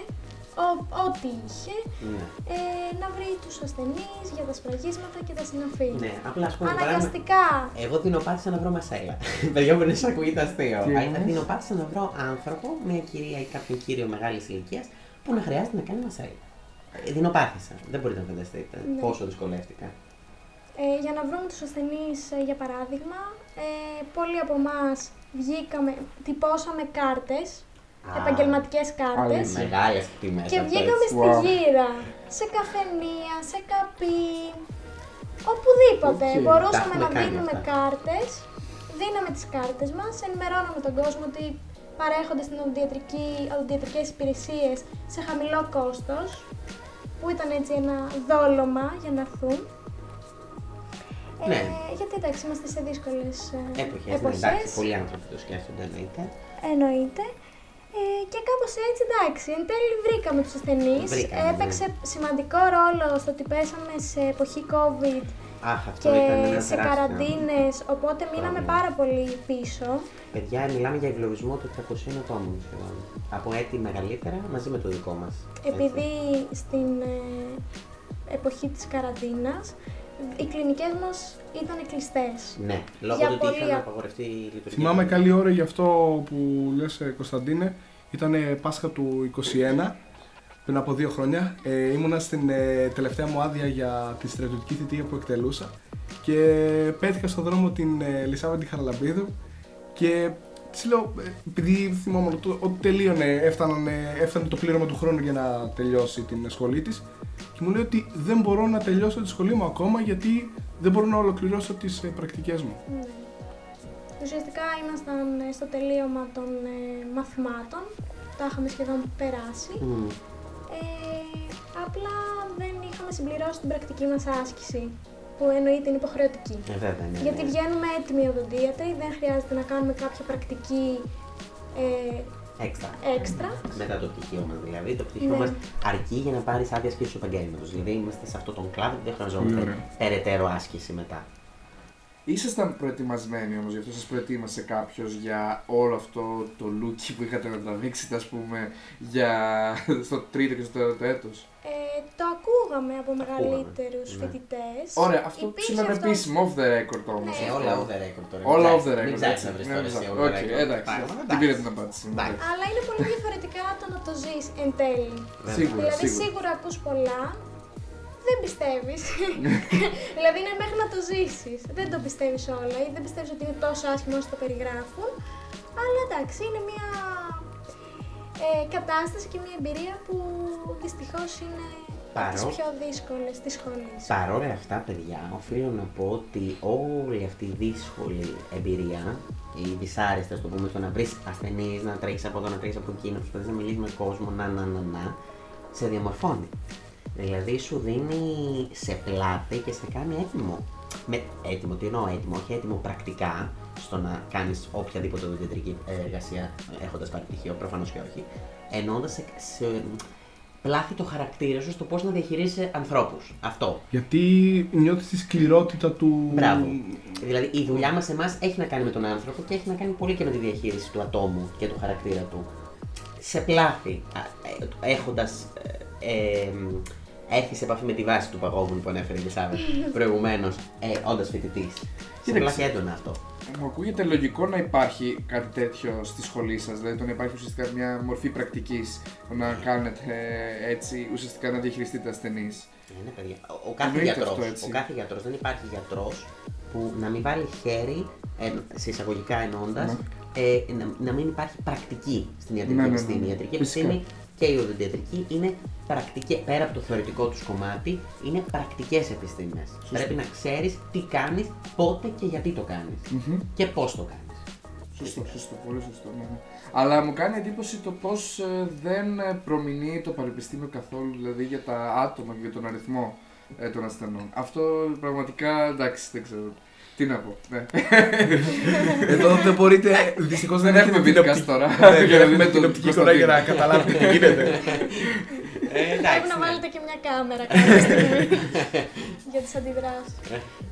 ο- ό,τι είχε, Ναι. ε, να βρει τους ασθενείς για τα σφραγίσματα και τα συναφή. Ναι, απλά ας πούμε, για παράδειγμα, Αναγκαστικά. Εγώ δεινοπάθησα να βρω μασέλα. [LAUGHS] Παιδιά μου είναι σαν ακούγεται αστείο. Τι Αλλά εννοείς; δεινοπάθησα να βρω άνθρωπο, μια κυρία ή κάποιον κύριο μεγάλης ηλικίας που να χρειάζεται να κάνει μασέλα. Ε, Δεινοπάθησα. Δεν μπορείτε να φανταστείτε Ναι. πόσο δυσκολεύτηκα. Ε, για να βρούμε τους ασθενείς, ε, για παράδειγμα, ε, πολλοί από εμάς βγήκαμε, τυπώσαμε κάρτες, Α, επαγγελματικές κάρτες. αλήθεια. Μεγάλες τιμές. Και βγήκαμε στη Wow. γύρα, σε καφενεία, σε ΚΑΠΗ, οπουδήποτε. Οκ, Μπορούσαμε τα να έχουμε κάνει δίνουμε αυτά. κάρτες, δίναμε τις κάρτες μας, ενημερώναμε τον κόσμο ότι παρέχονται στην οδοντιατρική, οδοντιατρικές υπηρεσίες σε χαμηλό κόστος, που ήταν έτσι ένα δόλωμα για να έρθουν. Ναι. Ε, γιατί εντάξει, είμαστε σε δύσκολες ε, Εποχές. Ναι, εντάξει, πολλοί άνθρωποι το σκέφτονται εννοείται. Εννοείται. Ε, και κάπως έτσι εντάξει, εν τέλει βρήκαμε τους ασθενείς. Βρήκαμε, Έπαιξε σημαντικό ρόλο στο ότι πέσαμε σε εποχή COVID Αχ, αυτό και ήταν ένα σε τεράστιο. καραντίνες, οπότε μείναμε Πρόβλημα. πάρα πολύ πίσω. Παιδιά, μιλάμε για εγκλωβισμό των 300 ατόμων σχεδόν. Από έτη μεγαλύτερα μαζί με το δικό μας. Επειδή στην ε, εποχή της καραντίνας οι κλινικές μας ήταν κλειστές. Ναι, λόγω Για του ότι πολύ είχαν α- απαγορευτεί η λειτουργία. Θυμάμαι καλή ώρα γι' αυτό που λες ε, Κωνσταντίνε. Ήταν Πάσχα του 21, πριν από δύο χρόνια. Ε, ήμουνα στην ε, τελευταία μου άδεια για τη στρατιωτική θητεία που εκτελούσα και πέτυχα στον δρόμο την ε, Λισάβα τη Χαραλαμπίδου και της λέω, ε, επειδή θυμόμουν ότι ότι τελείωνε, έφτανε, έφτανε το πλήρωμα του χρόνου για να τελειώσει την σχολή της και μου λέει ότι δεν μπορώ να τελειώσω τη σχολή μου ακόμα γιατί δεν μπορώ να ολοκληρώσω τις ε, πρακτικές μου. Ναι. Ουσιαστικά ήμασταν ε, στο τελείωμα των ε, μαθημάτων, τα είχαμε σχεδόν περάσει. Μμμ. Ε, απλά δεν είχαμε συμπληρώσει την πρακτική μας άσκηση, που εννοείται είναι υποχρεωτική. Ε, βέβαια, ναι. Γιατί ναι. βγαίνουμε έτοιμοι οδοντίατροι, δεν χρειάζεται να κάνουμε κάποια πρακτική ε, Έξτρα. έξτρα. Μετά το πτυχίο μας δηλαδή. Το πτυχίο Ναι. μας αρκεί για να πάρεις άδεια άσκησης του επαγγέλματος. Δηλαδή είμαστε σε αυτόν τον κλάδο που δεν Πολύ χρειαζόμαστε ωραία. περαιτέρω άσκηση μετά. Ήσασταν προετοιμασμένοι όμως, γι' αυτό σας προετοίμασε κάποιος για όλο αυτό το λούκι που είχατε να τραβήξετε, ας πούμε, για... στο τρίτο και στο τέταρτο έτος; Ε, το ακούγαμε από μεγαλύτερους ναι. φοιτητές. Ωραία, αυτό Υπήρχε ψιλο αυτό- επίσημο, off the record όμως. Ναι. Ε, όλα off the record τώρα. Όλα Μην off the ψάξεις- record. Μην ψάξει έτσι. να βρει Ναι, τώρα ναι, εσύ ναι. off the OK, record. εντάξει. Πράγματα, Την εντάξει. πήρε την απάντηση. Εντάξει. Αλλά είναι πολύ διαφορετικά το να το ζεις εν τέλει. Βέβαια. Σίγουρα, δηλαδή σίγουρα. σίγουρα ακούς πολλά, δεν πιστεύεις. [LAUGHS] δηλαδή είναι μέχρι να το ζήσεις. Δεν το πιστεύεις όλα ή δεν πιστεύεις ότι είναι τόσο άσχημο όσο το περιγράφουν. Αλλά εντάξει, είναι μια ε, κατάσταση και μια εμπειρία που δυστυχώς είναι από τις Παρό- πιο δύσκολες της σχολής. Παρ' όλα αυτά, παιδιά, οφείλω να πω ότι όλη αυτή η δύσκολη εμπειρία, η δυσάρεστη, ας το πούμε, το να βρεις ασθενείς, να τρέχεις από εδώ, να τρέχεις από εκεί, να προσπαθείς να μιλήσεις με κόσμο, να, να, να, να, σε διαμορφώνει. Δηλαδή σου δίνει σε πλάτη και σε κάνει έτοιμο. Με έτοιμο, τι εννοώ έτοιμο, όχι έτοιμο πρακτικά στο να κάνεις οποιαδήποτε οδοντιατρική εργασία έχοντας πάρει πτυχίο, προφανώς και όχι. Εννοώντα σε, σε πλάθει το χαρακτήρα σου στο πώς να διαχειρίζεσαι ανθρώπους. Αυτό. Γιατί νιώθεις τη σκληρότητα του... Μπράβο. Δηλαδή η δουλειά μας εμάς έχει να κάνει με τον άνθρωπο και έχει να κάνει πολύ και με τη διαχείριση του ατόμου και του χαρακτήρα του. Σε πλάθη, έχοντας ε, έρθει σε επαφή με τη βάση του παγόβουνου που ανέφερε η Λισάβετ [LAUGHS] προηγουμένως, ε, όντας φοιτητής. Σε Κοίταξε. πλάθη έντονα αυτό. Μου ακούγεται λογικό να υπάρχει κάτι τέτοιο στη σχολή σας, δηλαδή το να υπάρχει ουσιαστικά μια μορφή πρακτικής, το να κάνετε ε, έτσι, ουσιαστικά να διαχειριστείτε ασθενείς. Είναι παιδιά. Ο, ο κάθε Εννοείται γιατρός, αυτό, έτσι. ο κάθε γιατρός, δεν υπάρχει γιατρός που να μην βάλει χέρι, ε, σε εισαγωγικά εννοώντας, ε, να, να μην υπάρχει πρακτική στην ιατρική Ναι, ναι, ναι, επιστήμη. ναι. Η ιατρική Φυσικά. επιστήμη και η οδοντιατρική είναι πρακτικές, πέρα από το θεωρητικό τους κομμάτι, είναι πρακτικές επιστήμες. Πρέπει να ξέρεις τι κάνεις, πότε και γιατί το κάνεις Μμμ. και πώς το κάνεις. Σωστό, σωστό, πολύ σωστό. Ναι. ναι. Αλλά μου κάνει εντύπωση το πώς δεν ε, προμηνύει το πανεπιστήμιο καθόλου, δηλαδή για τα άτομα και για τον αριθμό ε, των ασθενών. Αυτό πραγματικά εντάξει, δεν ξέρω. Τι να πω. Ναι. Εδώ δεν μπορείτε, δυστυχώς Δεν έχετε έχουμε την podcast οπτική- τώρα, Ναι, για δεν να έχουμε δείτε την τον οπτική εικόνα για να Κωνσταντίνο. καταλάβετε τι γίνεται. [LAUGHS] Ε, Πρέπει να βάλετε και μια κάμερα κάποια στιγμή [LAUGHS] για τις αντιδράσεις.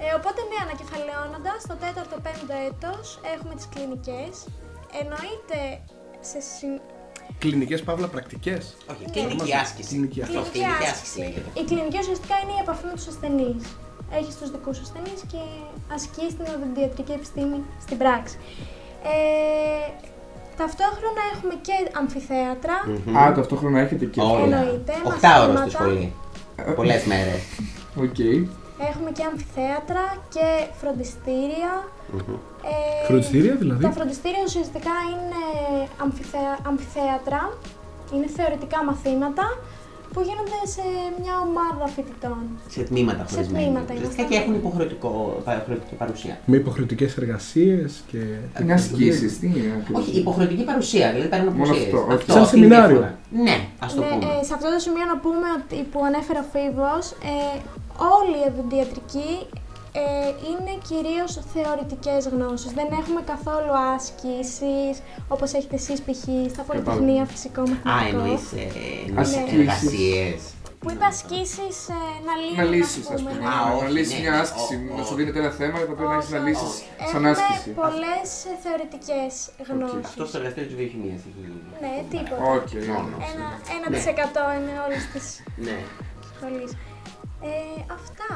Ε, οπότε ναι, ανακεφαλαιώνοντας, στο 4ο 5ο έτος έχουμε τις κλινικές. Εννοείται σε συν... Κλινικές παύλα πρακτικές; Όχι, Ναι. κλινική άσκηση. Κλινική Αυτό, κλινική κλινική άσκηση άσκηση. λέγεται. Η κλινική ουσιαστικά είναι η επαφή με τους ασθενείς. Έχεις τους δικούς σου ασθενείς και ασκείς την οδοντιατρική επιστήμη στην πράξη. Ε, ταυτόχρονα έχουμε και αμφιθέατρα. Μμμ. Α, ταυτόχρονα έχετε και Όλα. Εννοείται, Οχτάωρο στη μαθήματα. σχολή. Πολλές μέρες. Οκ. Έχουμε και αμφιθέατρα και φροντιστήρια. Ε, Φροντιστήρια δηλαδή; Τα φροντιστήρια ουσιαστικά είναι αμφιθέα, αμφιθέατρα, είναι θεωρητικά μαθήματα που γίνονται σε μια ομάδα φοιτητών. Σε τμήματα Σε χωρισμένα. τμήματα Ουσιαστικά είμαστε. και έχουν υποχρεωτικό, υποχρεωτική παρουσία. Με υποχρεωτικές εργασίες και... Είναι ασκήσει, τι είναι ακριβώς; Όχι, υποχρεωτική παρουσία, δηλαδή παίρνουν Μόνο απουσίες. αυτό, όχι. Σαν αυτή είναι η σεμινάριο. διαφορά. Ναι, ας το Ναι, πούμε. ε, σε αυτό το σημείο να πούμε ότι που ανέφερε ο Φίβος, ε, όλη η οδοντιατρική ε, είναι κυρίως θεωρητικές γνώσεις. Δεν έχουμε καθόλου άσκησεις, όπως έχετε εσείς π.χ. στα πολυτεχνία, φυσικό, Α, μαθηματικό. εννοείς Ασκήσεις. εργασίες. Που είπε ασκήσεις να λύσεις. Να λύσεις, ας πούμε. ναι. Α, Να όχι, λύσεις ναι, μια ναι, άσκηση. ο- Να ο- σου δίνεται ένα θέμα και θα πρέπει να έχεις να Όχι, λύσεις όχι. σαν άσκηση. Έχουμε πολλέ θεωρητικές γνώσεις. Αυτός στο εργαστήριο της βιοχημείας έχει γίνει. Ναι, τίποτα. Οκ. Μόνο. Ένα, ένα Ναι. της εκατό είναι όλη τη Ναι. σχολή. Ε, αυτά.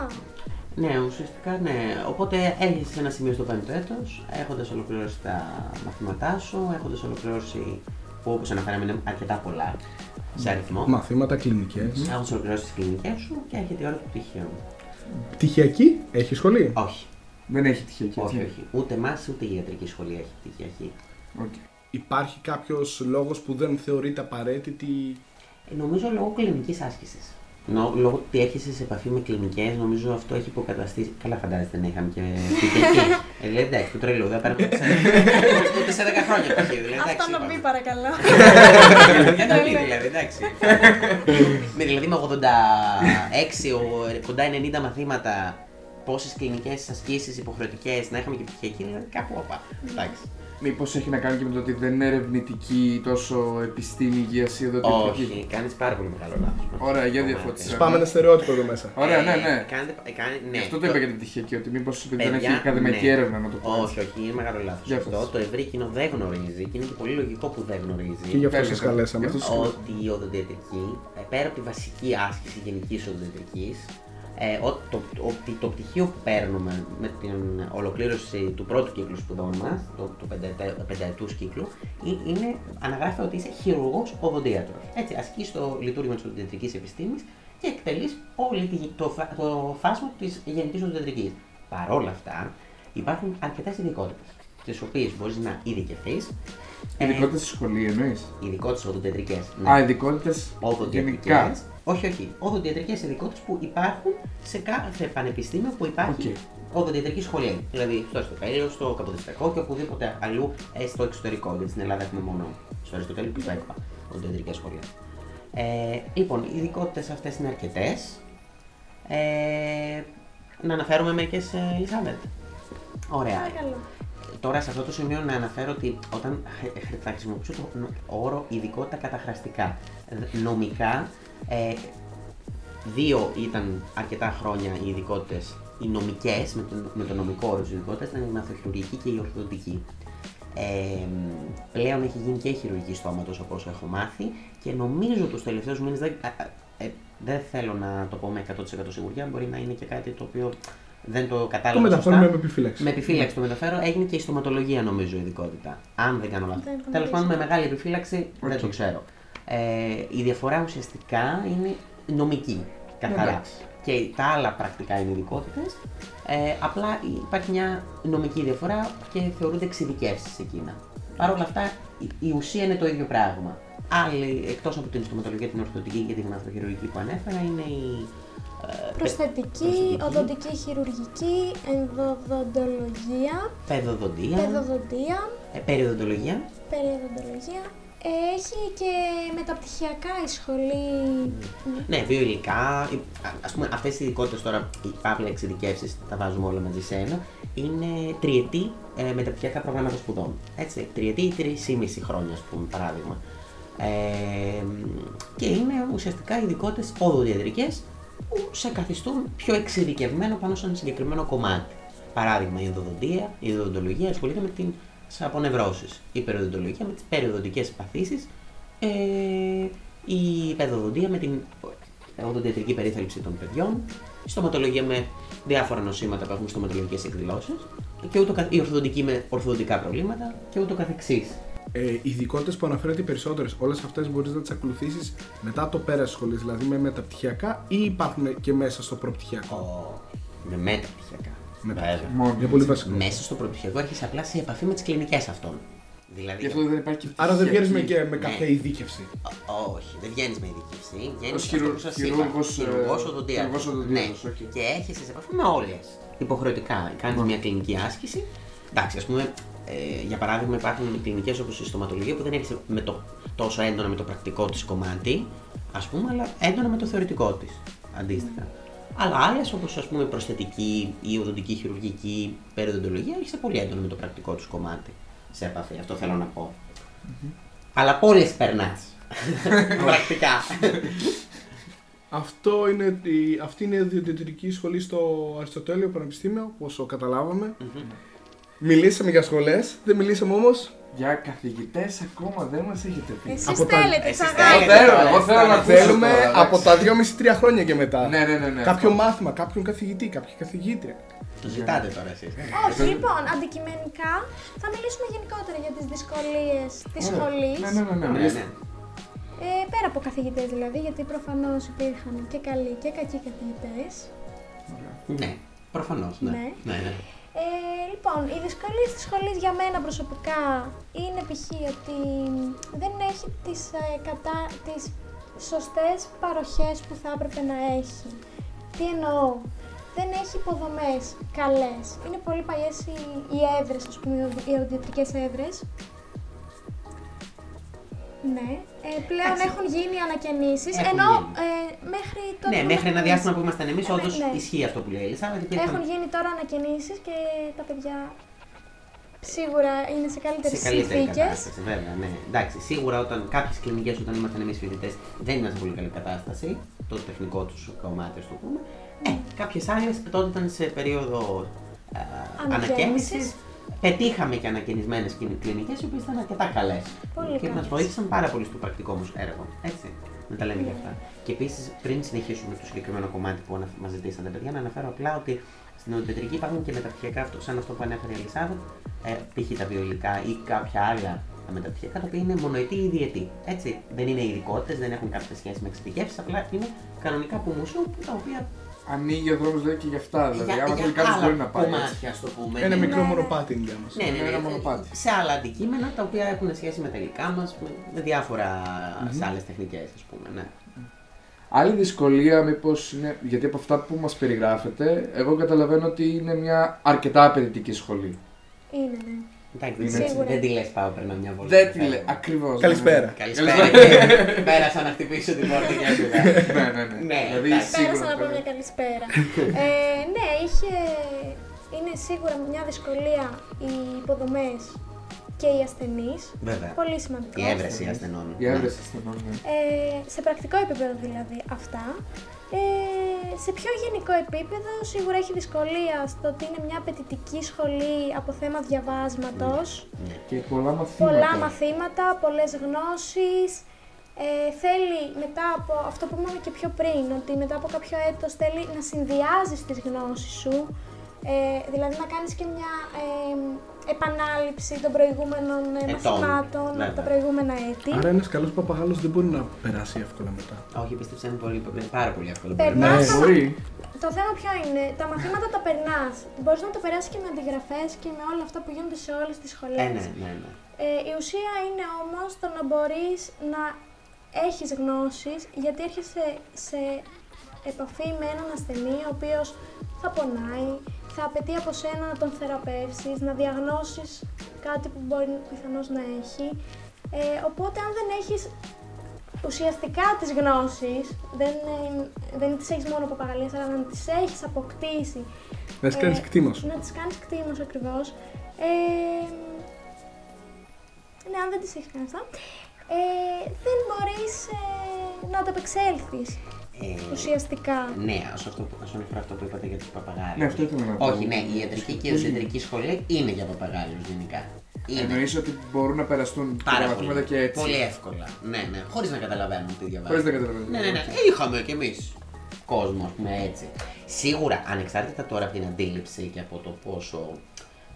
Ναι, ουσιαστικά ναι. Οπότε έρχεσαι σε ένα σημείο στο πέμπτο έτος, έχοντας ολοκληρώσει τα μαθήματά σου, έχοντας ολοκληρώσει που όπως αναφέραμε είναι αρκετά πολλά σε αριθμό. Μαθήματα, κλινικές. Έχοντας ολοκληρώσει τις κλινικές σου και έρχεται η ώρα του πτυχίου. Πτυχιακή, έχει σχολή; Όχι, Δεν έχει τυχαία όχι, όχι. Ούτε εμάς ούτε η ιατρική σχολή έχει πτυχιακή. Υπάρχει κάποιος λόγος που δεν θεωρείται απαραίτητη; Ε, νομίζω λόγω κλινικής άσκησης. Νο, λόγω ότι έρχεσαι σε επαφή με κλινικές, νομίζω αυτό έχει υποκαταστήσει. Καλά, φαντάζεστε να είχαμε και πτυχιακή. [LAUGHS] ε, δηλαδή εντάξει, το τρελό, δεν πέρα [LAUGHS] ούτε σε 10 χρόνια πτυχίο. Δηλαδή, εντάξει, Αυτό να είπαμε. μπει παρακαλώ. [LAUGHS] Για να πει δηλαδή, εντάξει. με, δηλαδή με 86, ο- κοντά 90 μαθήματα, πόσες κλινικές ασκήσεις υποχρεωτικές να είχαμε και πτυχιακή, δηλαδή κάπου όπα. Εντάξει. Μήπως έχει να κάνει και με το ότι δεν είναι ερευνητική τόσο επιστήμη υγεία ή εδώ Όχι, κάνεις πάρα πολύ μεγάλο λάθος. Ωραία, για διαφώτισε. Σπάμε ένα στερεότυπο εδώ μέσα. Ωραία, ναι, ναι. Κάνετε, ε, κάνει, ναι. Γι' αυτό το είπα για την πτυχιακή, ότι μήπως δεν Παιδιά, έχει ακαδημαϊκή ναι. έρευνα να το πω. Όχι, όχι, είναι μεγάλο λάθος. Για Αυτό πες. το ευρύ κοινό δεν γνωρίζει και είναι και πολύ λογικό που δεν γνωρίζει. Και γι' αυτό Τέλεια, σα καλέσαμε. γι' αυτό σας ότι η οδοντιατρική, ε, πέρα από τη βασική άσκηση γενικής οδοντιατρικής, ε, ο- το, ότι το πτυχίο που παίρνουμε με την ολοκλήρωση του πρώτου κύκλου σπουδών μας, το, του πενταετέ- πενταετούς κύκλου, ε- είναι, αναγράφει ότι είσαι χειρουργός οδοντίατρος. Έτσι, ασκείς το λειτουργήμα της οδοντιατρικής επιστήμης και εκτελείς όλη τη, το, φα- το φάσμα της γενικής οδοντιατρικής. Παρ' όλα αυτά, υπάρχουν αρκετές ειδικότητες, τις οποίες μπορείς να ειδικευθείς. Ειδικότητες στη σχολή εννοείς; Ειδικότητες οδοντιατρικές. Α, ειδικότητες Οδοντιατρικές, γενικά. Όχι, όχι, οδοντιατρικές ειδικότητες που υπάρχουν σε κάθε πανεπιστήμιο που υπάρχει Οκ. οδοντιατρική σχολή. Δηλαδή στο Αριστοτέλειο, στο Καποδιστριακό και οπουδήποτε αλλού ε, στο εξωτερικό. Γιατί στην Ελλάδα έχουμε μόνο στο Αριστοτέλειο και στο ΕΚΠΑ οδοντιατρικά σχολεία. Ε, λοιπόν, οι ειδικότητες αυτές είναι αρκετές. Ε, να αναφέρουμε μερικές, ε, Ελισάβετ. Ωραία. Παρακαλώ. Τώρα σε αυτό το σημείο να αναφέρω ότι όταν χ- χ- θα χρησιμοποιήσω το νο- όρο ειδικότητα καταχραστικά. Δ- Νομικά, ε, δύο ήταν αρκετά χρόνια οι ειδικότητες, οι νομικές, με, το, με το νομικό όρο της ειδικότητας, ήταν η μαθοχειρουργική και η ορθοδοντική. Ε, πλέον έχει γίνει και η χειρουργική στόματο όπω έχω μάθει και νομίζω τους τελευταίους μήνες δεν, α, α, ε, δεν θέλω να το πω με 100% σιγουριά, μπορεί να είναι και κάτι το οποίο δεν το Το κατάλαβα. μεταφέρουμε σωστά. με επιφύλαξη. Με επιφύλαξη το μεταφέρω. Έγινε και η στοματολογία νομίζω ειδικότητα. Αν δεν κάνω λάθος. Δεν γνωρίζω. Τέλος πάντων με μεγάλη επιφύλαξη δεν το ξέρω. Ε, η διαφορά ουσιαστικά είναι νομική. Καθαρά. Εντάξει. Και τα άλλα πρακτικά είναι ειδικότητες. Ε, απλά υπάρχει μια νομική διαφορά και θεωρούνται εξειδικεύσεις εκείνα. Παρ' όλα αυτά η, η ουσία είναι το ίδιο πράγμα. Άλλοι, εκτός από την στοματολογία, την ορθοδοτική και την γυναθοχειρουργική που ανέφερα, είναι η. ε, Προσθετική, προσθετική. οδοντική χειρουργική, ενδοδοντολογία, παιδοδοντία, παιδοδοντία, ε, περιοδοντολογία. περιοδοντολογία. Έχει και μεταπτυχιακά η σχολή. Ναι, δύο υλικά. Α πούμε, αυτές οι ειδικότητες τώρα, οι παύλα εξειδικεύσεις, τα βάζουμε όλα μαζί σε ένα, είναι τριετή ε, μεταπτυχιακά προγράμματα σπουδών. Έτσι, τριετή ή τρεις χρόνια, ας πούμε, παράδειγμα. Ε, και είναι ουσιαστικά ειδικότητες οδοντιατρικέ που σε καθιστούν πιο εξειδικευμένο πάνω σε ένα συγκεκριμένο κομμάτι. Παράδειγμα, η οδοντία, η οδοντολογία ασχολείται με την απονευρώσεις. Η περιοδοντολογία με τις περιοδοντικές παθήσεις ε, η παιδοδοντία με την οδοντιατρική περίθαλψη των παιδιών, η στοματολογία με διάφορα νοσήματα που έχουν στοματολογικές εκδηλώσεις και ούτω, καθ- η ορθοδοντική με ορθοδοντικά προβλήματα και ούτω καθεξής. Ε, οι ειδικότητες που αναφέρατε οι περισσότερες, όλες αυτές μπορείς να τις ακολουθήσεις μετά το πέρας τη σχολής, δηλαδή με μεταπτυχιακά ή υπάρχουν και μέσα στο προπτυχιακό; Με μεταπτυχιακά. Μεταπτυχιακά. Βέβαια. Μόνο. Είναι πολύ βασικό. Μέσα στο προπτυχιακό έρχεσαι απλά σε επαφή με τις κλινικές αυτών. Δηλαδή, Γι' αυτό δεν υπάρχει και Άρα δεν βγαίνεις με, πτυχιακή. και με κάποια ειδίκευση. Ω- Όχι, δεν βγαίνεις με ειδίκευση. Βγαίνεις Ως χειρου- χειρούργος, ε, χειρουργός οδοντίατρος. χειρουργός οδοντίατρος, Ναι. οκ. Και έχεις σε επαφή με όλες. Υποχρεωτικά. Κάνεις μια κλινική άσκηση. Εντάξει, ας πούμε, ε, για παράδειγμα, υπάρχουν κλινικές όπως η στοματολογία που δεν έχεις με το, τόσο έντονα με το πρακτικό της κομμάτι, ας πούμε, αλλά έντονα με το θεωρητικό της. Αντίστοιχα. Αλλά άλλες όπως ας πούμε η προσθετική, η οδοντική χειρουργική, περιοδοντολογία έχει πολύ έντονα με το πρακτικό τους κομμάτι σε επαφή. Αυτό θέλω να πω. Αλλά πόλεις περνάς. [LAUGHS] Πρακτικά. Αυτό είναι, η- αυτή είναι η διαιτητική σχολή στο Αριστοτέλειο Πανεπιστήμιο, όσο καταλάβαμε. Μιλήσαμε για σχολές, δεν μιλήσαμε όμως Για καθηγητές ακόμα δεν μας έχετε πει. Εσείς Από τα- θέλετε, Εσείς τους Εγώ αγάπη. θέλετε. θέλω, εγώ θέλω να ακούσω Θέλουμε τώρα, εντάξει. από τα 2,5-3 χρόνια και μετά. Ναι, ναι, ναι. ναι Κάποιο αυτό. μάθημα, κάποιον καθηγητή, κάποια καθηγήτρια. Το ζητάτε τώρα εσείς. Όχι, λοιπόν, αντικειμενικά θα μιλήσουμε γενικότερα για τις δυσκολίες της Ωραία. σχολής. Ναι, ναι, ναι. ναι. Ναι, μιλήστε. ναι. Ε, πέρα από καθηγητές δηλαδή, γιατί προφανώς υπήρχαν και καλοί και κακοί καθηγητές. Ναι, προφανώς. Ναι. Ναι. ναι, ναι. Ε, λοιπόν, οι δυσκολίες της σχολής για μένα προσωπικά είναι π.χ. ότι δεν έχει τις, ε, κατά, τις σωστές παροχές που θα έπρεπε να έχει. Τι εννοώ, δεν έχει υποδομές καλές. Είναι πολύ παλιές οι, οι έδρες, ας πούμε, οι οδοντιατρικές έδρες. Ναι, ε, πλέον Εντάξει. έχουν γίνει ανακαινήσεις, Έχουν ενώ γίνει. ε, μέχρι τότε Ναι, που μέχρι ένα είμαστε διάστημα εμείς- που ήμασταν εμείς, Ε, όντως ναι. ισχύει αυτό που λέει η Ελισάβετ. υπήρχαν- Έχουν γίνει τώρα ανακαινήσεις και τα παιδιά σίγουρα είναι σε καλύτερες σε καλύτερη συνθήκες. κατάσταση, βέβαια. Ναι. Εντάξει, σίγουρα όταν κάποιες κλινικές όταν ήμασταν εμείς φοιτητές δεν ήταν σε πολύ καλή κατάσταση, το τεχνικό τους κομμάτι, ας το πούμε. Ε, κάποιες άλλες τότε ήταν σε περίοδο ε, Ανακαίνησης. ανακαίνησης. Πετύχαμε και ανακαινισμένες κλινικέ οι οποίες ήταν αρκετά καλές. Πολύ Και μας καλές. βοήθησαν πάρα πολύ στο πρακτικό μας έργο. Έτσι. Να τα λέμε για αυτά. Και επίσης, πριν συνεχίσουμε το συγκεκριμένο κομμάτι που μας ζητήσατε, παιδιά, να αναφέρω απλά ότι στην οδοντιατρική υπάρχουν και μεταπτυχιακά, αυτό, σαν αυτό που ανέφερε η Ελισάβετ, ε, π.χ. τα βιολικά ή κάποια άλλα τα μεταπτυχιακά, τα οποία είναι μονοετή ή διετή. Έτσι. Δεν είναι ειδικότητες, δεν έχουν κάποια σχέση με εξειδικεύσεις, απλά είναι κανονικά από μουσείου τα οποία. Ανοίγει ο δρόμος λέει και για αυτά. Δηλαδή, για- άμα για θέλει κάποιος άλλα μπορεί να πάει. έτσι. Κομμάτια, ας το πούμε. Ένα Ναι, μικρό ναι. μονοπάτι είναι για μας. ναι, ναι, Είναι ένα ναι, μονοπάτι. σε άλλα αντικείμενα τα οποία έχουν σχέση με τα υλικά μας, με, με διάφορα σε άλλες τεχνικές, ας πούμε. Ναι. Άλλη δυσκολία, μήπως είναι. Γιατί από αυτά που μας περιγράφετε, εγώ καταλαβαίνω ότι είναι μια αρκετά απαιτητική σχολή. Είναι, ναι. Εντάξει, Είναι δεν, έτσι. δεν τη λες πάω, παίρνω μια βόλτα. Δεν τη λέει. Ακριβώς. Καλησπέρα. Καλησπέρα. και [LAUGHS] Πέρασα να χτυπήσω την πόρτα και έφυγα. [LAUGHS] ναι, ναι, ναι. Ναι, δηλαδή, εντάξει. Πέρασα σίγουρα να πω πρέπει- μια καλησπέρα. [LAUGHS] ε, ναι, είχε... είναι σίγουρα μια δυσκολία οι υποδομές και οι ασθενείς. Βέβαια. Πολύ σημαντικό. Η έβρεση ασθενών. Η έβρεση ασθενών, ναι. Ε, σε πρακτικό επίπεδο δηλαδή αυτά. Ε, σε πιο γενικό επίπεδο σίγουρα έχει δυσκολία στο ότι είναι μια απαιτητική σχολή από θέμα διαβάσματος. Ναι. Και πολλά μαθήματα. Πολλά μαθήματα, πολλές γνώσεις. Ε, θέλει μετά από αυτό που είπαμε και πιο πριν, ότι μετά από κάποιο έτος θέλει να συνδυάζεις τις γνώσεις σου, ε, δηλαδή να κάνεις και μια ε, επανάληψη των προηγούμενων ε, Ετών, μαθημάτων από τα βέβαια. προηγούμενα έτη. Άρα ένας καλός παπαγάλος δεν μπορεί να περάσει εύκολα μετά. Όχι, πίστεψα είναι πολύ, πάρα πολύ εύκολο. Περνάς Ναι, τα Μπορεί. Το θέμα ποιο είναι, τα μαθήματα τα περνάς. Μπορείς να το περάσεις και με αντιγραφές και με όλα αυτά που γίνονται σε όλες τις σχολές. Ε, ναι, ναι, ναι. Ε, η ουσία είναι όμως το να μπορείς να έχεις γνώσεις γιατί έρχεσαι σε επαφή με έναν ασθενή ο οποίος θα πονάει, θα απαιτεί από σένα να τον θεραπεύσεις, να διαγνώσεις κάτι που μπορεί πιθανώς να έχει. Ε, οπότε αν δεν έχεις ουσιαστικά τις γνώσεις, δεν, ε, δεν τις έχεις μόνο από παπαγαλίες, αλλά να τις έχεις αποκτήσει Να τις κάνεις ε, κτήμος. Να τις κάνεις κτήμος ακριβώς. Ε, ναι, αν δεν τις έχεις κάνει αυτά, ε, δεν μπορείς ε, να ανταπεξέλθεις Ε, ουσιαστικά. Ναι, όσο αυτό, που- όσον αφορά αυτό που είπατε για τους παπαγάλου. Ναι, αυτό ήθελα να πω. Όχι, ναι, η ιατρική και η οδοντιατρική σχολή είναι για παπαγάλου γενικά. Είναι. Εννοείς ότι μπορούν να περαστούν τα Πάρα μαθήματα πολύ. και έτσι. Πολύ εύκολα. Ναι, ναι. Χωρίς να καταλαβαίνουν τι διαβάζουν. Χωρίς να καταλαβαίνουν. Ναι, ναι, ναι. Ε, είχαμε κι εμείς κόσμο, ας πούμε έτσι. Σίγουρα, ανεξάρτητα τώρα από την αντίληψη και από το πόσο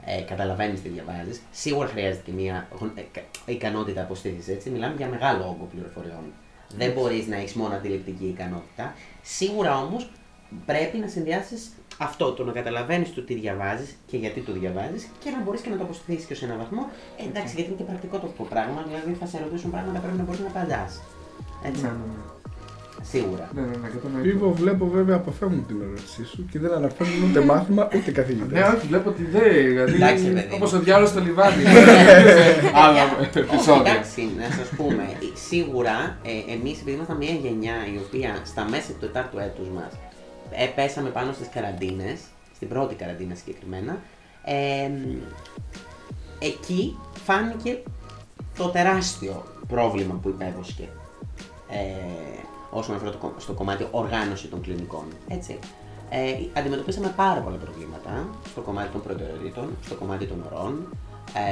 ε, καταλαβαίνεις τι διαβάζεις, σίγουρα χρειάζεται και μια γον- ε, κα- ικανότητα αποστήθησης. Έτσι, μιλάμε για μεγάλο όγκο πληροφοριών. Δεν μπορείς να έχεις μόνο αντιληπτική ικανότητα. Σίγουρα όμως πρέπει να συνδυάσεις αυτό, το να καταλαβαίνεις το τι διαβάζεις και γιατί το διαβάζεις και να μπορείς και να το αποστηθήσει και σε έναν βαθμό. Ε, εντάξει, γιατί είναι και πρακτικό το πράγμα, δηλαδή θα σε ρωτήσουν πράγματα πρέπει να μπορείς να απαντάς. Έτσι. Ναι, ναι, ναι. Σίγουρα. Ναι, ναι, ναι, κατανοητό. Βίβο, βλέπω βέβαια αποφεύγουν την ερώτησή σου και δεν αναφέρουν ούτε μάθημα ούτε καθηγητές. Ναι, όχι, βλέπω ότι δεν. Εντάξει, Δηλαδή, παιδί. όπως ο διάλογος στο λιβάδι. Άλλα Όχι, επεισόδια. εντάξει, να σας πούμε, ε, σίγουρα ε, εμείς επειδή ήμασταν μια γενιά η οποία στα μέσα του τετάρτου έτους μας ε, πέσαμε πάνω στις καραντίνες, στην πρώτη καραντίνα συγκεκριμένα, ε, εκεί φάνηκε το τεράστιο πρόβλημα που υπέβοσκε. Ε, όσον αφορά το, κο- στο κομμάτι οργάνωση των κλινικών. Έτσι. Ε, αντιμετωπίσαμε πάρα πολλά προβλήματα στο κομμάτι των προτεραιοτήτων, στο κομμάτι των ωρών,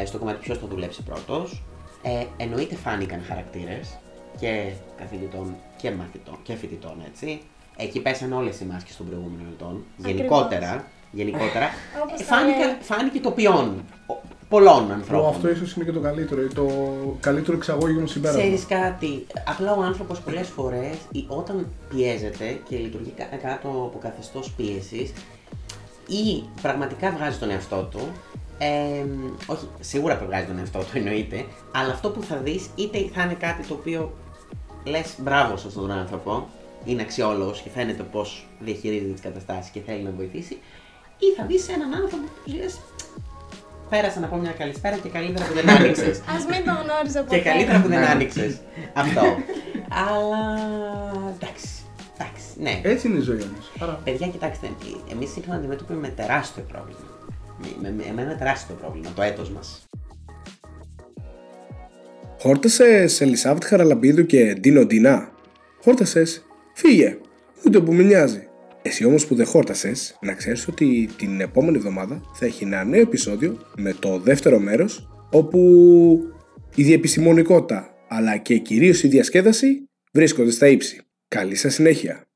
ε, στο κομμάτι ποιος θα δουλέψει πρώτος. Ε, εννοείται φάνηκαν χαρακτήρες και καθηγητών και μαθητών και φοιτητών, έτσι. Εκεί πέσαν όλες οι μάσκες των προηγούμενων ετών. Γενικότερα, γενικότερα Όπως ε, τα φάνηκε, λέει. φάνηκε το ποιόν ο- πολλών Που ανθρώπων. αυτό ίσως είναι και το καλύτερο, ή το καλύτερο εξαγώγημο συμπέρασμα. Ξέρεις κάτι, απλά ο άνθρωπος πολλές φορές ή όταν πιέζεται και λειτουργεί κα- κάτω από καθεστώς πίεσης ή πραγματικά βγάζει τον εαυτό του, ε, όχι, σίγουρα βγάζει τον εαυτό του εννοείται, αλλά αυτό που θα δεις είτε θα είναι κάτι το οποίο λες μπράβο σε αυτόν τον άνθρωπο, είναι αξιόλογος και φαίνεται πώς διαχειρίζεται τις καταστάσεις και θέλει να βοηθήσει, ή θα δεις έναν άνθρωπο που λες πέρασα να πω μια καλησπέρα και καλύτερα που δεν άνοιξες. [LAUGHS] Α μην τον γνώριζα ποτέ. Και καλύτερα που δεν Ναι. άνοιξες. Αυτό. Αλλά. εντάξει. Εντάξει, ναι. Έτσι είναι η ζωή όμως. Άρα. Παιδιά, κοιτάξτε, εμείς είχαμε αντιμετωπίσει με τεράστιο πρόβλημα. Με, με, με ένα τεράστιο πρόβλημα, το έτος μας. Χόρτασες Ελισάβετ Χαραλαμπίδου και Ντίνο Ντινά. Χόρτασες, φύγε. Ούτε που με νοιάζει. Εσύ όμως που δεν χόρτασες, να ξέρεις ότι την επόμενη εβδομάδα θα έχει ένα νέο επεισόδιο με το δεύτερο μέρος, όπου η διεπιστημονικότητα αλλά και κυρίως η διασκέδαση βρίσκονται στα ύψη. Καλή σας συνέχεια.